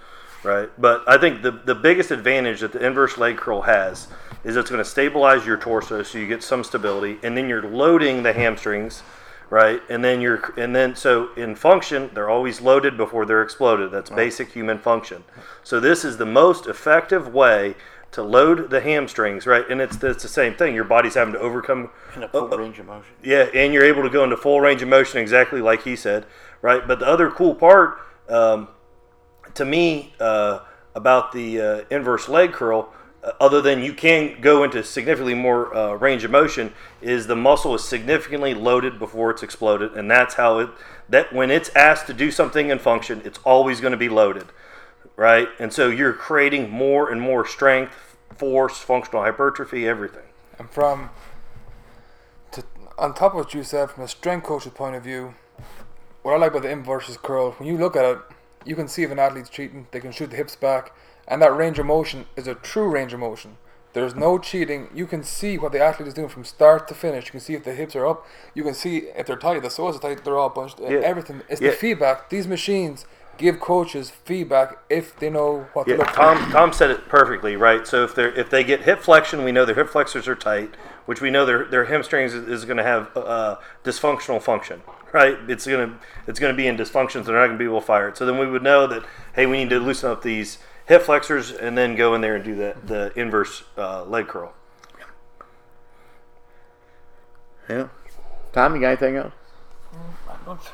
right? But i think the, the biggest advantage that the inverse leg curl has is it's going to stabilize your torso so you get some stability and then you're loading the hamstrings right? And then you're and then so in function, they're always loaded before they're exploded. That's basic human function. So this is the most effective way to load the hamstrings, right? And it's it's the same thing. Your body's having to overcome In a full range of motion. yeah, and you're able to go into full range of motion, exactly like he said, right? But the other cool part, um, to me, uh, about the uh, inverse leg curl, uh, other than you can go into significantly more uh, range of motion, is the muscle is significantly loaded before it's exploded, and that's how it. That when it's asked to do something and function, it's always going to be loaded, right? And so you're creating more and more strength, force, functional hypertrophy, everything. And from to on top of what you said, from a strength coach's point of view, what I like about the inverse curl, when you look at it, you can see if an athlete's cheating. They can shoot the hips back, and that range of motion is a true range of motion. There's no cheating. You can see what the athlete is doing from start to finish. You can see if the hips are up. You can see if they're tight. The soles are tight. They're all bunched. Yeah. Everything. It's Yeah. the feedback. These machines give coaches feedback if they know what Yeah, to look for. Tom Tom said it perfectly, right? So if they if they get hip flexion, we know their hip flexors are tight, which we know their their hamstrings is, is going to have uh, dysfunctional function, right? It's going to it's going to be in dysfunction, so They're not going to be able to fire it. So then we would know that hey, we need to loosen up these hip flexors and then go in there and do the the inverse uh, leg curl. Yeah. Tom, you got anything else?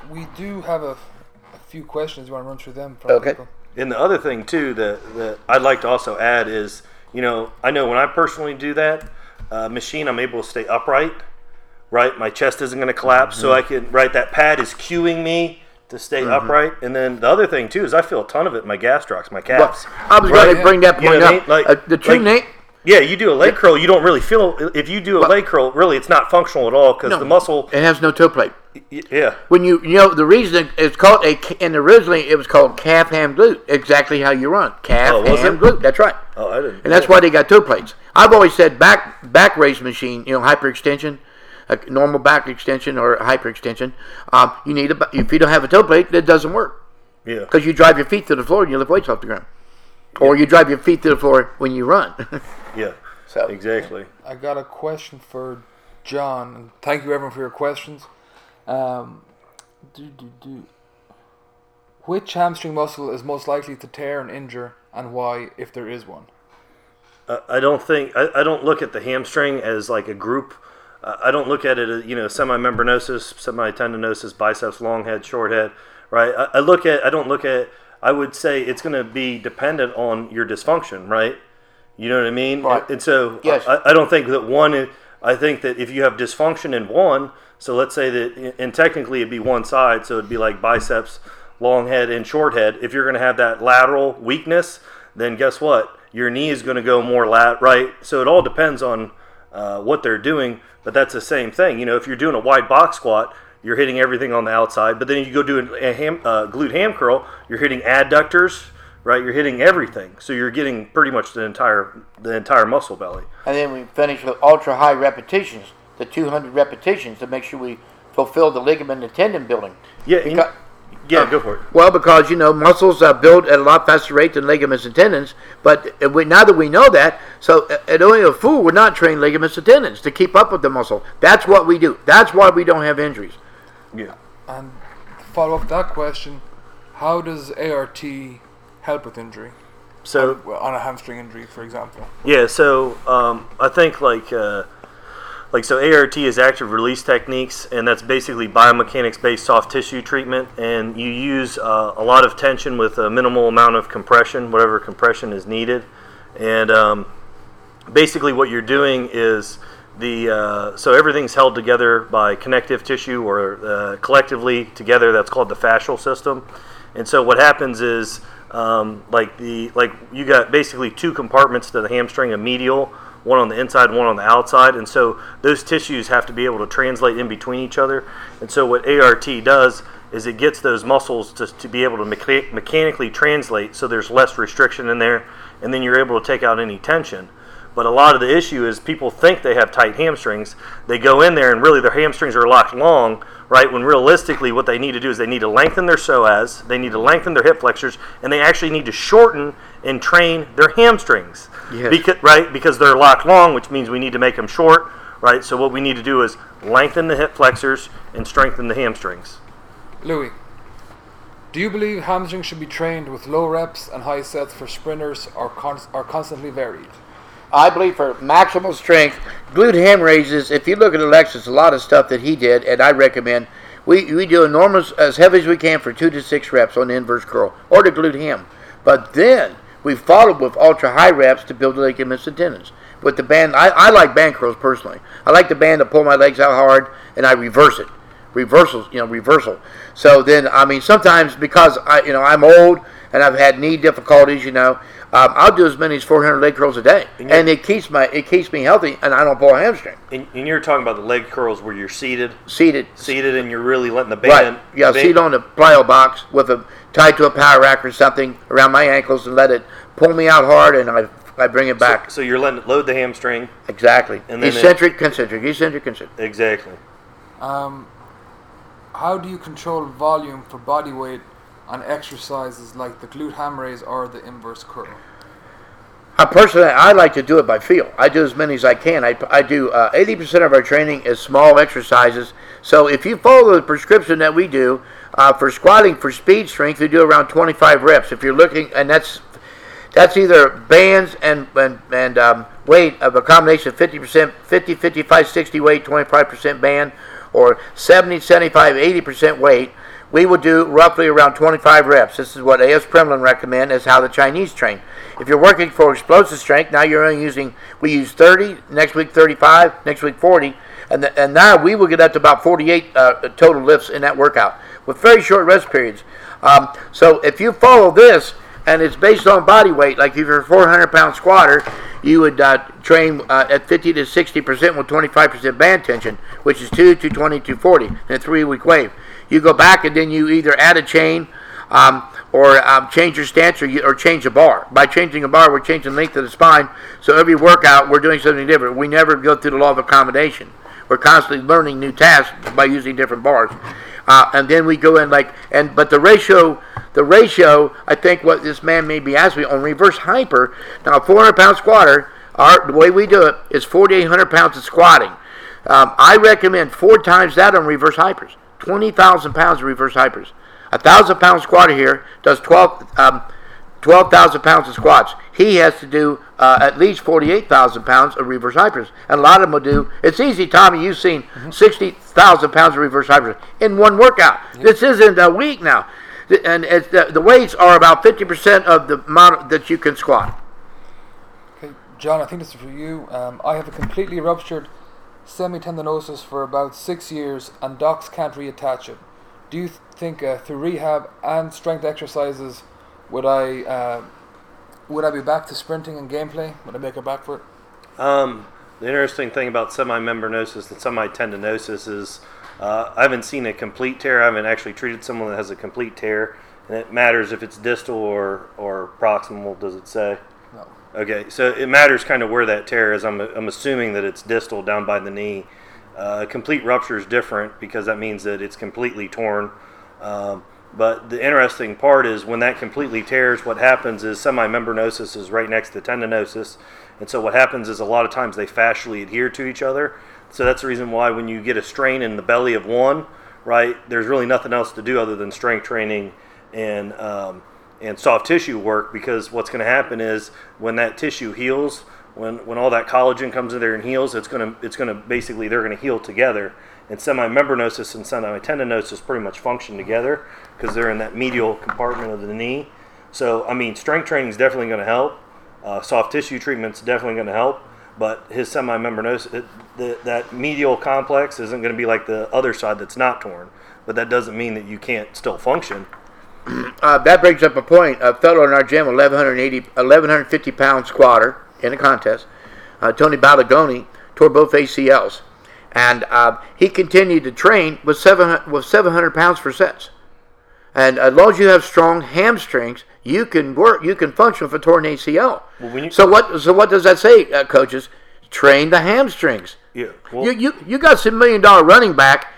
We do have a, a few questions. You want to run through them? From Okay. people? And the other thing too that that I'd like to also add is, you know, I know when I personally do that uh, machine, I'm able to stay upright. Right, my chest isn't going to collapse, so I can. Right, that pad is cueing me to stay upright. And then the other thing too is I feel a ton of it in my gastrocs, my Well, calves. I was Right. going to bring that You point know what I up. mean? Like- uh, the true like- name. Yeah, you do a leg curl, you don't really feel. If you do a leg curl, really, it's not functional at all because No. the muscle. It has no toe plate. y- Yeah, When you you know the reason it's called a and originally it was called calf ham glute. Exactly how you run calf Oh, ham it? glute. That's right. oh, I didn't. And that's why they got toe plates. I've always said back back raise machine, you know, hyperextension, a normal back extension or hyperextension. Um, you need a if you don't have a toe plate, it doesn't work Yeah, because you drive your feet to the floor and you lift weights off the ground, or you drive your feet to the floor when you run. yeah, so exactly. I got a question for John, and thank you everyone for your questions. Um, do, do, do. Which hamstring muscle is most likely to tear and injure, and why, if there is one? I I don't think I, I don't look at the hamstring as like a group. I don't look at it as you know semi-membranosus, semi-tendinosus, biceps, long head, short head, right? I, I look at I don't look at. I would say it's going to be dependent on your dysfunction, right? You know what I mean? Right. And so Yes. I, I don't think that one. is- I think that if you have dysfunction in one, so let's say that, and technically it'd be one side, so it'd be like biceps, long head, and short head. If you're going to have that lateral weakness, then guess what? Your knee is going to go more lat right. So it all depends on uh, what they're doing, but that's the same thing. You know, if you're doing a wide box squat, you're hitting everything on the outside. But then you go do a ham, uh, glute ham curl, you're hitting adductors, right? You're hitting everything. So you're getting pretty much the entire the entire muscle belly. and then we finish with ultra high repetitions, the 200 repetitions to make sure we fulfill the ligament and tendon building. Yeah, Because- yeah, go for it. Well, because you know muscles uh, build at a lot faster rate than ligaments and tendons. But uh, we, now that we know that, so uh, and only a fool would not train ligaments and tendons to keep up with the muscle. That's what we do. That's why we don't have injuries. Yeah. And follow up that question, how does ART help with injury? So Well, on a hamstring injury, for example. Yeah, so um, I think like uh, like so ART is active release techniques, and that's basically biomechanics based soft tissue treatment, and you use uh, a lot of tension with a minimal amount of compression, whatever compression is needed, and um, basically what you're doing is the uh, so everything's held together by connective tissue or uh, collectively together. That's called the fascial system. And so what happens is um, like the like you got basically two compartments to the hamstring, a medial, one on the inside, one on the outside, and so those tissues have to be able to translate in between each other. And so what ART does is it gets those muscles to, to be able to mecha- mechanically translate, so there's less restriction in there, and then you're able to take out any tension. But a lot of the issue is people think they have tight hamstrings. They go in there and really their hamstrings are locked long, right? When realistically, what they need to do is they need to lengthen their psoas, they need to lengthen their hip flexors, and they actually need to shorten and train their hamstrings. Yes. Because, right? Because they're locked long, which means we need to make them short, right? So what we need to do is lengthen the hip flexors and strengthen the hamstrings. Louis, do you believe hamstrings should be trained with low reps and high sets for sprinters or, con- or constantly varied? I believe for maximal strength, glute ham raises. If you look at Alexis, a lot of stuff that he did, and I recommend we, we do enormous as heavy as we can for two to six reps on the inverse curl or the glute ham. But then we followed with ultra high reps to build the ligaments and tendons. With the band, I, I like band curls personally. I like the band to pull my legs out hard and I reverse it. Reversals, you know, reversal. So then, I mean, sometimes because I, you know, I'm old and I've had knee difficulties, you know, um, I'll do as many as 400 leg curls a day, And and it keeps my it keeps me healthy, and I don't pull a hamstring. And, and you're talking about the leg curls where you're seated, Seated, seated, and you're really letting the band, right? band. Yeah, band- seat on the plyo box with a tied to a power rack or something around my ankles, and let it pull me out hard, and I I bring it back. So you're letting it load the hamstring. exactly. and then it- Eccentric, concentric, eccentric, concentric. Exactly. Um, how do you control volume for body weight on exercises like the glute ham raise or the inverse curl? I personally, I like to do it by feel. I do as many as I can. I, I do uh, 80% of our training is small exercises. So if you follow the prescription that we do uh, for squatting for speed strength, we do around 25 reps. If you're looking, and that's that's either bands and and, and um, weight of a combination of 50%, 50, 55, 60 weight, 25% band, or 70, 75, 80% weight. We will do roughly around 25 reps. This is what A.S. Prilepin recommend is how the Chinese train. If you're working for explosive strength, now you're only using, we use 30, next week 35, next week 40, and, the, and now we will get up to about 48 uh, total lifts in that workout with very short rest periods. Um, so if you follow this, and it's based on body weight, like if you're a 400 pound squatter, you would uh, train uh, at 50 to 60 percent with 25 percent band tension, which is 2 to 20 to 40 in a three week wave. You go back and then you either add a chain um, or um, change your stance or, you, or change the bar. By changing a bar, we're changing the length of the spine. So every workout, we're doing something different. We never go through the law of accommodation. We're constantly learning new tasks by using different bars. Uh, and then we go in like, and but the ratio, the ratio, I think what this man may be asking on reverse hyper. Now, a 400 pound squatter, our, the way we do it is 4,800 pounds of squatting. Um, I recommend four times that on reverse hypers. 20,000 pounds of reverse hypers. A thousand pound squatter here does 12, um, 12,000 pounds of squats. He has to do uh, at least 48,000 pounds of reverse hypers. And a lot of them will do, it's easy, Tommy, you've seen 60,000 pounds of reverse hypers in one workout. This isn't a week now. And it's, the, the weights are about 50% of the amount that you can squat. Okay, John, I think this is for you. Um, I have a completely ruptured semitendinosus for about six years, and docs can't reattach it. Do you th- think uh, through rehab and strength exercises would I uh, would I be back to sprinting and gameplay? Would I make it back for it? Um, the interesting thing about semi-membranosus and semi-tendinosus is uh, I haven't seen a complete tear. I haven't actually treated someone that has a complete tear, and it matters if it's distal or or proximal. Does it say? No. Okay, so it matters kind of where that tear is. I'm, I'm assuming that it's distal down by the knee. Uh, complete rupture is different because that means that it's completely torn. Um, but the interesting part is when that completely tears, what happens is semimembranosus is right next to tendinosis. And so what happens is a lot of times they fascially adhere to each other. So that's the reason why when you get a strain in the belly of one, right? There's really nothing else to do other than strength training and um, and soft tissue work because what's going to happen is when that tissue heals, when when all that collagen comes in there and heals, it's going to it's going to basically they're going to heal together. And semi-membranosus and semi-tendinosus pretty much function together because they're in that medial compartment of the knee. So I mean, strength training is definitely going to help. Uh, soft tissue treatment's definitely going to help but his semi-membranosus, the, that medial complex isn't going to be like the other side that's not torn. But that doesn't mean that you can't still function. Uh, that brings up a point. A fellow in our gym, 1180, 1150 pound squatter in a contest, uh, Tony Bolognone, tore both ACLs, and uh, he continued to train with 700 with 700 pounds for sets. And as long as you have strong hamstrings, you can work, you can function with a torn ACL. Well, so what? So what does that say, uh, coaches? Train the hamstrings. Yeah. Well, you, you you got some million dollar running back,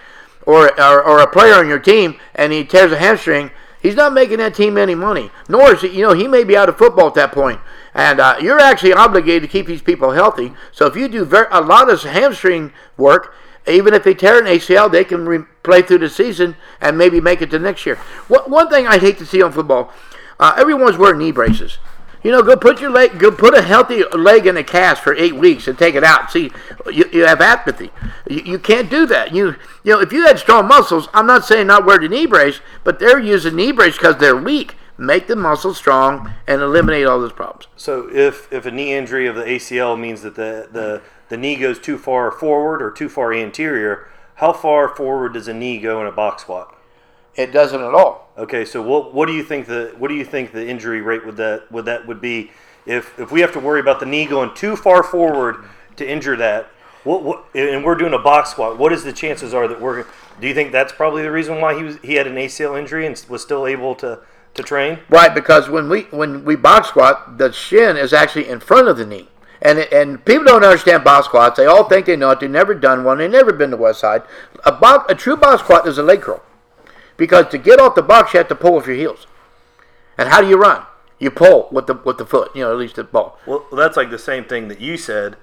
or, or or a player on your team, and he tears a hamstring. He's not making that team any money. Nor is he, you know he may be out of football at that point, and uh, you're actually obligated to keep these people healthy. So if you do very, a lot of hamstring work, even if they tear an ACL, they can re- play through the season and maybe make it to next year. What, one thing I hate to see on football, uh, everyone's wearing knee braces. You know, go put your leg, go put a healthy leg in a cast for eight weeks and take it out. See, you, you have apathy. You, you can't do that. You, you know, if you had strong muscles, I'm not saying not wear the knee brace, but they're using knee brace because they're weak. Make the muscles strong and eliminate all those problems. So if if a knee injury of the ACL means that the the the knee goes too far forward or too far anterior, how far forward does a knee go in a box squat? It doesn't at all. Okay, so what what do you think the what do you think the injury rate would that would that would be if if we have to worry about the knee going too far forward to injure that? What, what and we're doing a box squat. What is the chances are that we're? Do you think that's probably the reason why he was he had an ACL injury and was still able to to train? Right, because when we when we box squat, the shin is actually in front of the knee. And, and people don't understand box squats. They all think they know it. They've never done one. They've never been to Westside. A, box, a true box squat is a leg curl. Because to get off the box, you have to pull with your heels. And how do you run? You pull with the with the foot, you know, at least the ball. Well, that's like the same thing that you said.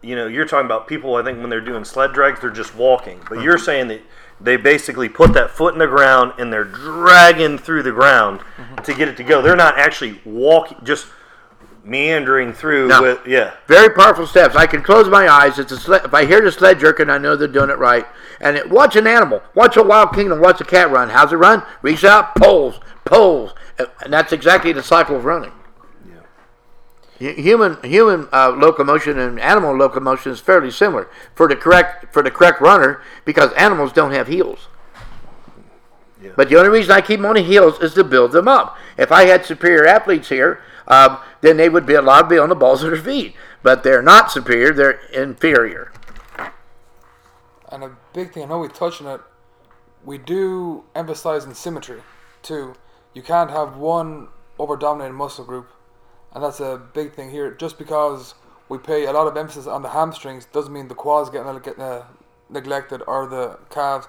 You know, you're talking about people. I think when they're doing sled drags, they're just walking. But you're saying that they basically put that foot in the ground and they're dragging through the ground to get it to go. They're not actually walking, just meandering through. No. With yeah, Very powerful steps. I can close my eyes. It's a sled, if I hear the sled jerking, I know they're doing it right. And it, watch an animal. Watch a wild kingdom. Watch a cat run. How's it run? Reach out, pulls, pulls, and that's exactly the cycle of running. Hu- Human human uh, locomotion and animal locomotion is fairly similar for the correct for the correct runner because animals don't have heels. Yeah. But the only reason I keep them on the heels is to build them up. If I had superior athletes here, um, then they would be allowed to be on the balls of their feet. But they're not superior; they're inferior. And a big thing, I know we touched on it, we do emphasize in symmetry too. You can't have one over dominating muscle group, and that's a big thing here. Just because we pay a lot of emphasis on the hamstrings doesn't mean the quads getting uh, neglected or the calves.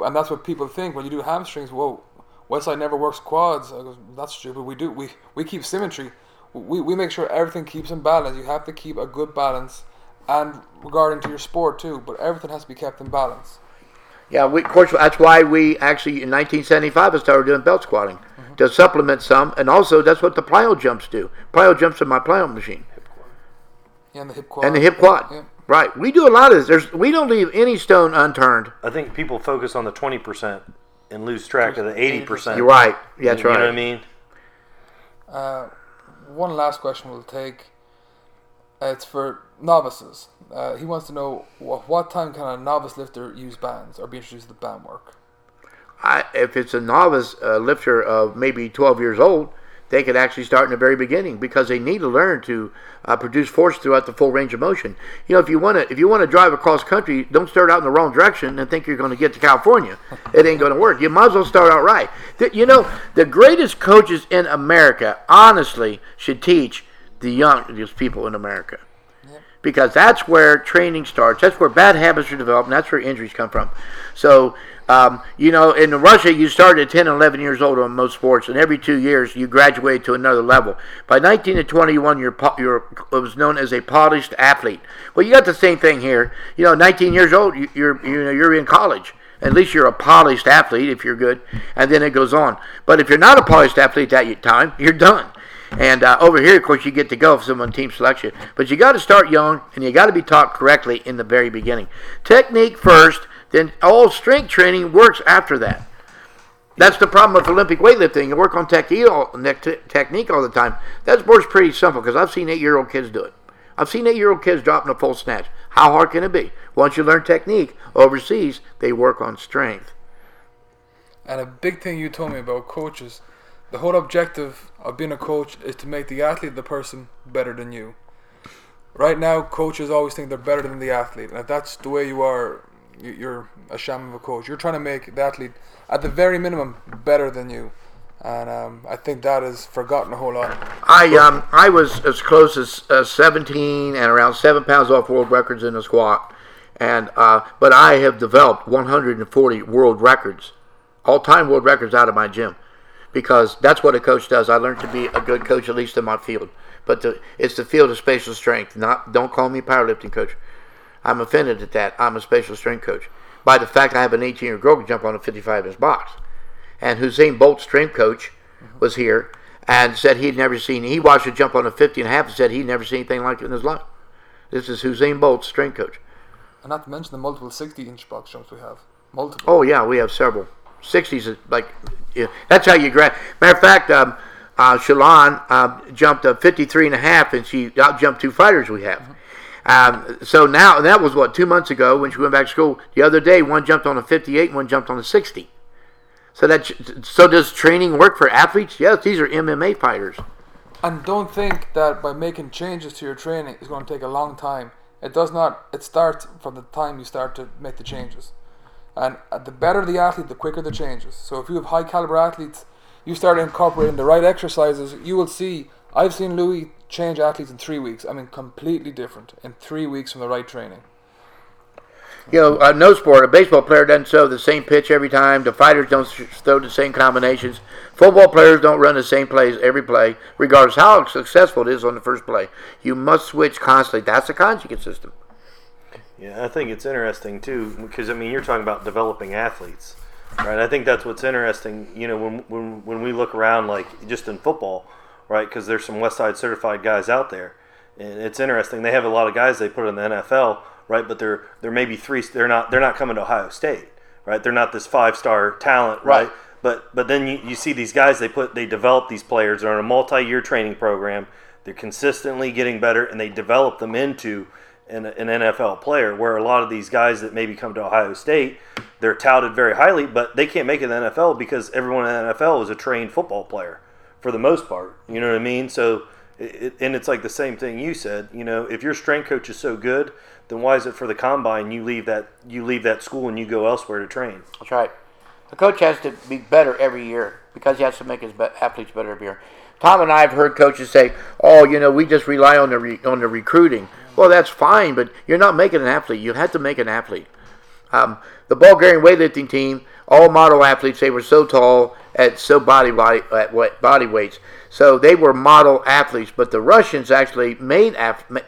And that's what people think when you do hamstrings. Whoa, Westside never works quads. I go, that's stupid. We do. We we keep symmetry. We we make sure everything keeps in balance. You have to keep a good balance, and regarding to your sport too. But everything has to be kept in balance. Yeah, we, of course, that's why we actually in 1975 started doing belt squatting mm-hmm. to supplement some, and also that's what the plyo jumps do. Plyo jumps in my plyo machine Yeah, and the hip quad. and the hip quad. Yeah. Right, we do a lot of this. There's we don't leave any stone unturned. I think people focus on the twenty percent and lose track of the eighty percent. You're right. Yeah, that's You right. know what I mean? Uh, one last question we'll take. Uh, it's for novices. Uh, he wants to know what, what time can a novice lifter use bands or be introduced to band work? I, if it's a novice uh, lifter of maybe 12 years old, they could actually start in the very beginning because they need to learn to uh, produce force throughout the full range of motion. You know, if you want to, if you want to drive across country, don't start out in the wrong direction and think you're going to get to California. it ain't going to work. You might as well start out right. You know, the greatest coaches in America, honestly, should teach the youngest people in America because that's where training starts. That's where bad habits are developed, and that's where injuries come from. So, um, you know, in Russia, you start at 10 and 11 years old on most sports, and every two years you graduate to another level. By 19 to 21, you're, you're it was known as a polished athlete. Well, you got the same thing here. You know, 19 years old, you- you're you know you're in college. At least you're a polished athlete if you're good, and then it goes on. But if you're not a polished athlete at that time, you're done. And uh, over here, of course, you get to go if someone team selection. But you got to start young, and you got to be taught correctly in the very beginning. Technique first, then all strength training works after that. That's the problem with Olympic weightlifting. You work on technique all, the time. That sport's pretty simple because I've seen eight-year-old kids do it. I've seen eight-year-old kids dropping a full snatch. How hard can it be? Once you learn technique overseas, they work on strength. And a big thing you told me about coaches, the whole objective of being a coach is to make the athlete, the person, better than you. Right now, coaches always think they're better than the athlete, and if that's the way you are, you're a sham of a coach. You're trying to make the athlete, at the very minimum, better than you and um, I think that is forgotten a whole lot. I um I was as close as uh, 17 and around seven pounds off world records in the squat, and uh, but I have developed 140 world records, all time world records out of my gym, because that's what a coach does. I learned to be a good coach at least in my field, but the, it's the field of special strength. Not don't call me powerlifting coach. I'm offended at that. I'm a special strength coach by the fact I have an 18 year girl can jump on a 55 inch box and Usain Bolt's strength coach was here and said he'd never seen. He watched her jump on a 50 and a half and said he'd never seen anything like it in his life. This is Usain Bolt's strength coach. And not to mention the multiple 60 inch box jumps we have. Multiple. Oh yeah, we have several. 60s is like yeah, that's how you grab. Matter of fact, um, uh, Shalon uh, jumped a 53 and a half, and she out jumped two fighters we have. Mm-hmm. Um, so now that was what two months ago when she went back to school. The other day, one jumped on a 58, one jumped on a 60. So that so does training work for athletes? Yes, these are MMA fighters. And don't think that by making changes to your training is going to take a long time. It does not. It starts from the time you start to make the changes. And uh, the better the athlete, the quicker the changes. So if you have high caliber athletes, you start incorporating the right exercises, you will see. I've seen Louis change athletes in three weeks. I mean, completely different in three weeks from the right training you know, uh, no sport. A baseball player doesn't throw the same pitch every time. The fighters don't throw the same combinations. Football players don't run the same plays every play, regardless how successful it is on the first play. You must switch constantly. That's a conjugate system. Yeah, I think it's interesting too because I mean you're talking about developing athletes, right? I think that's what's interesting. You know, when when when we look around, like just in football, right? Because there's some Westside certified guys out there, and it's interesting. They have a lot of guys they put in the NFL right? But they're they're maybe three. They're not they're not coming to Ohio State, right? They're not this five star talent, right? right? But but then you, you see these guys they put they develop these players. They're on a multi year training program. They're consistently getting better, and they develop them into an, an NFL player. Where a lot of these guys that maybe come to Ohio State, they're touted very highly, but they can't make it in the NFL because everyone in the NFL is a trained football player for the most part. You know what I mean? So. It, and it's like the same thing you said. You know, if your strength coach is so good, then why is it for the combine you leave that you leave that school and you go elsewhere to train? That's right. The coach has to be better every year because he has to make his athletes better every year. Tom and I have heard coaches say, "Oh, you know, we just rely on the re- on the recruiting." Well, that's fine, but you're not making an athlete. You have to make an athlete. Um, the Bulgarian weightlifting team, all model athletes, they were so tall at so body body at what body weights, so they were model athletes. But the Russians actually made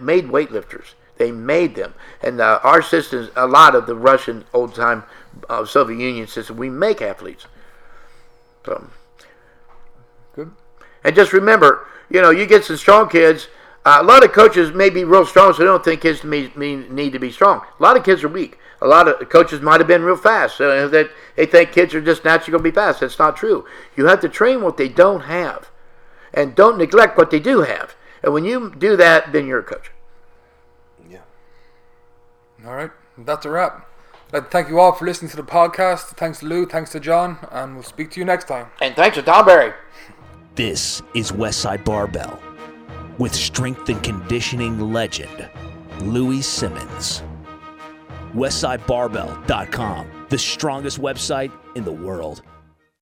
made weightlifters. They made them. And uh, our system, a lot of the Russian old time uh, Soviet Union system, we make athletes. So, Good. And just remember, you know, you get some strong kids. Uh, a lot of coaches may be real strong, so they don't think kids need to be strong. A lot of kids are weak. A lot of coaches might have been real fast. So that they think kids are just naturally going to be fast. That's not true. You have to train what they don't have, and don't neglect what they do have. And when you do that, then you're a coach. Yeah. All right, that's a wrap. I'd like to thank you all for listening to the podcast. Thanks to Lou, thanks to John, and we'll speak to you next time. And thanks to Tom Barry. This is Westside Barbell with strength and conditioning legend Louie Simmons. WestsideBarbell.com, the strongest website in the world.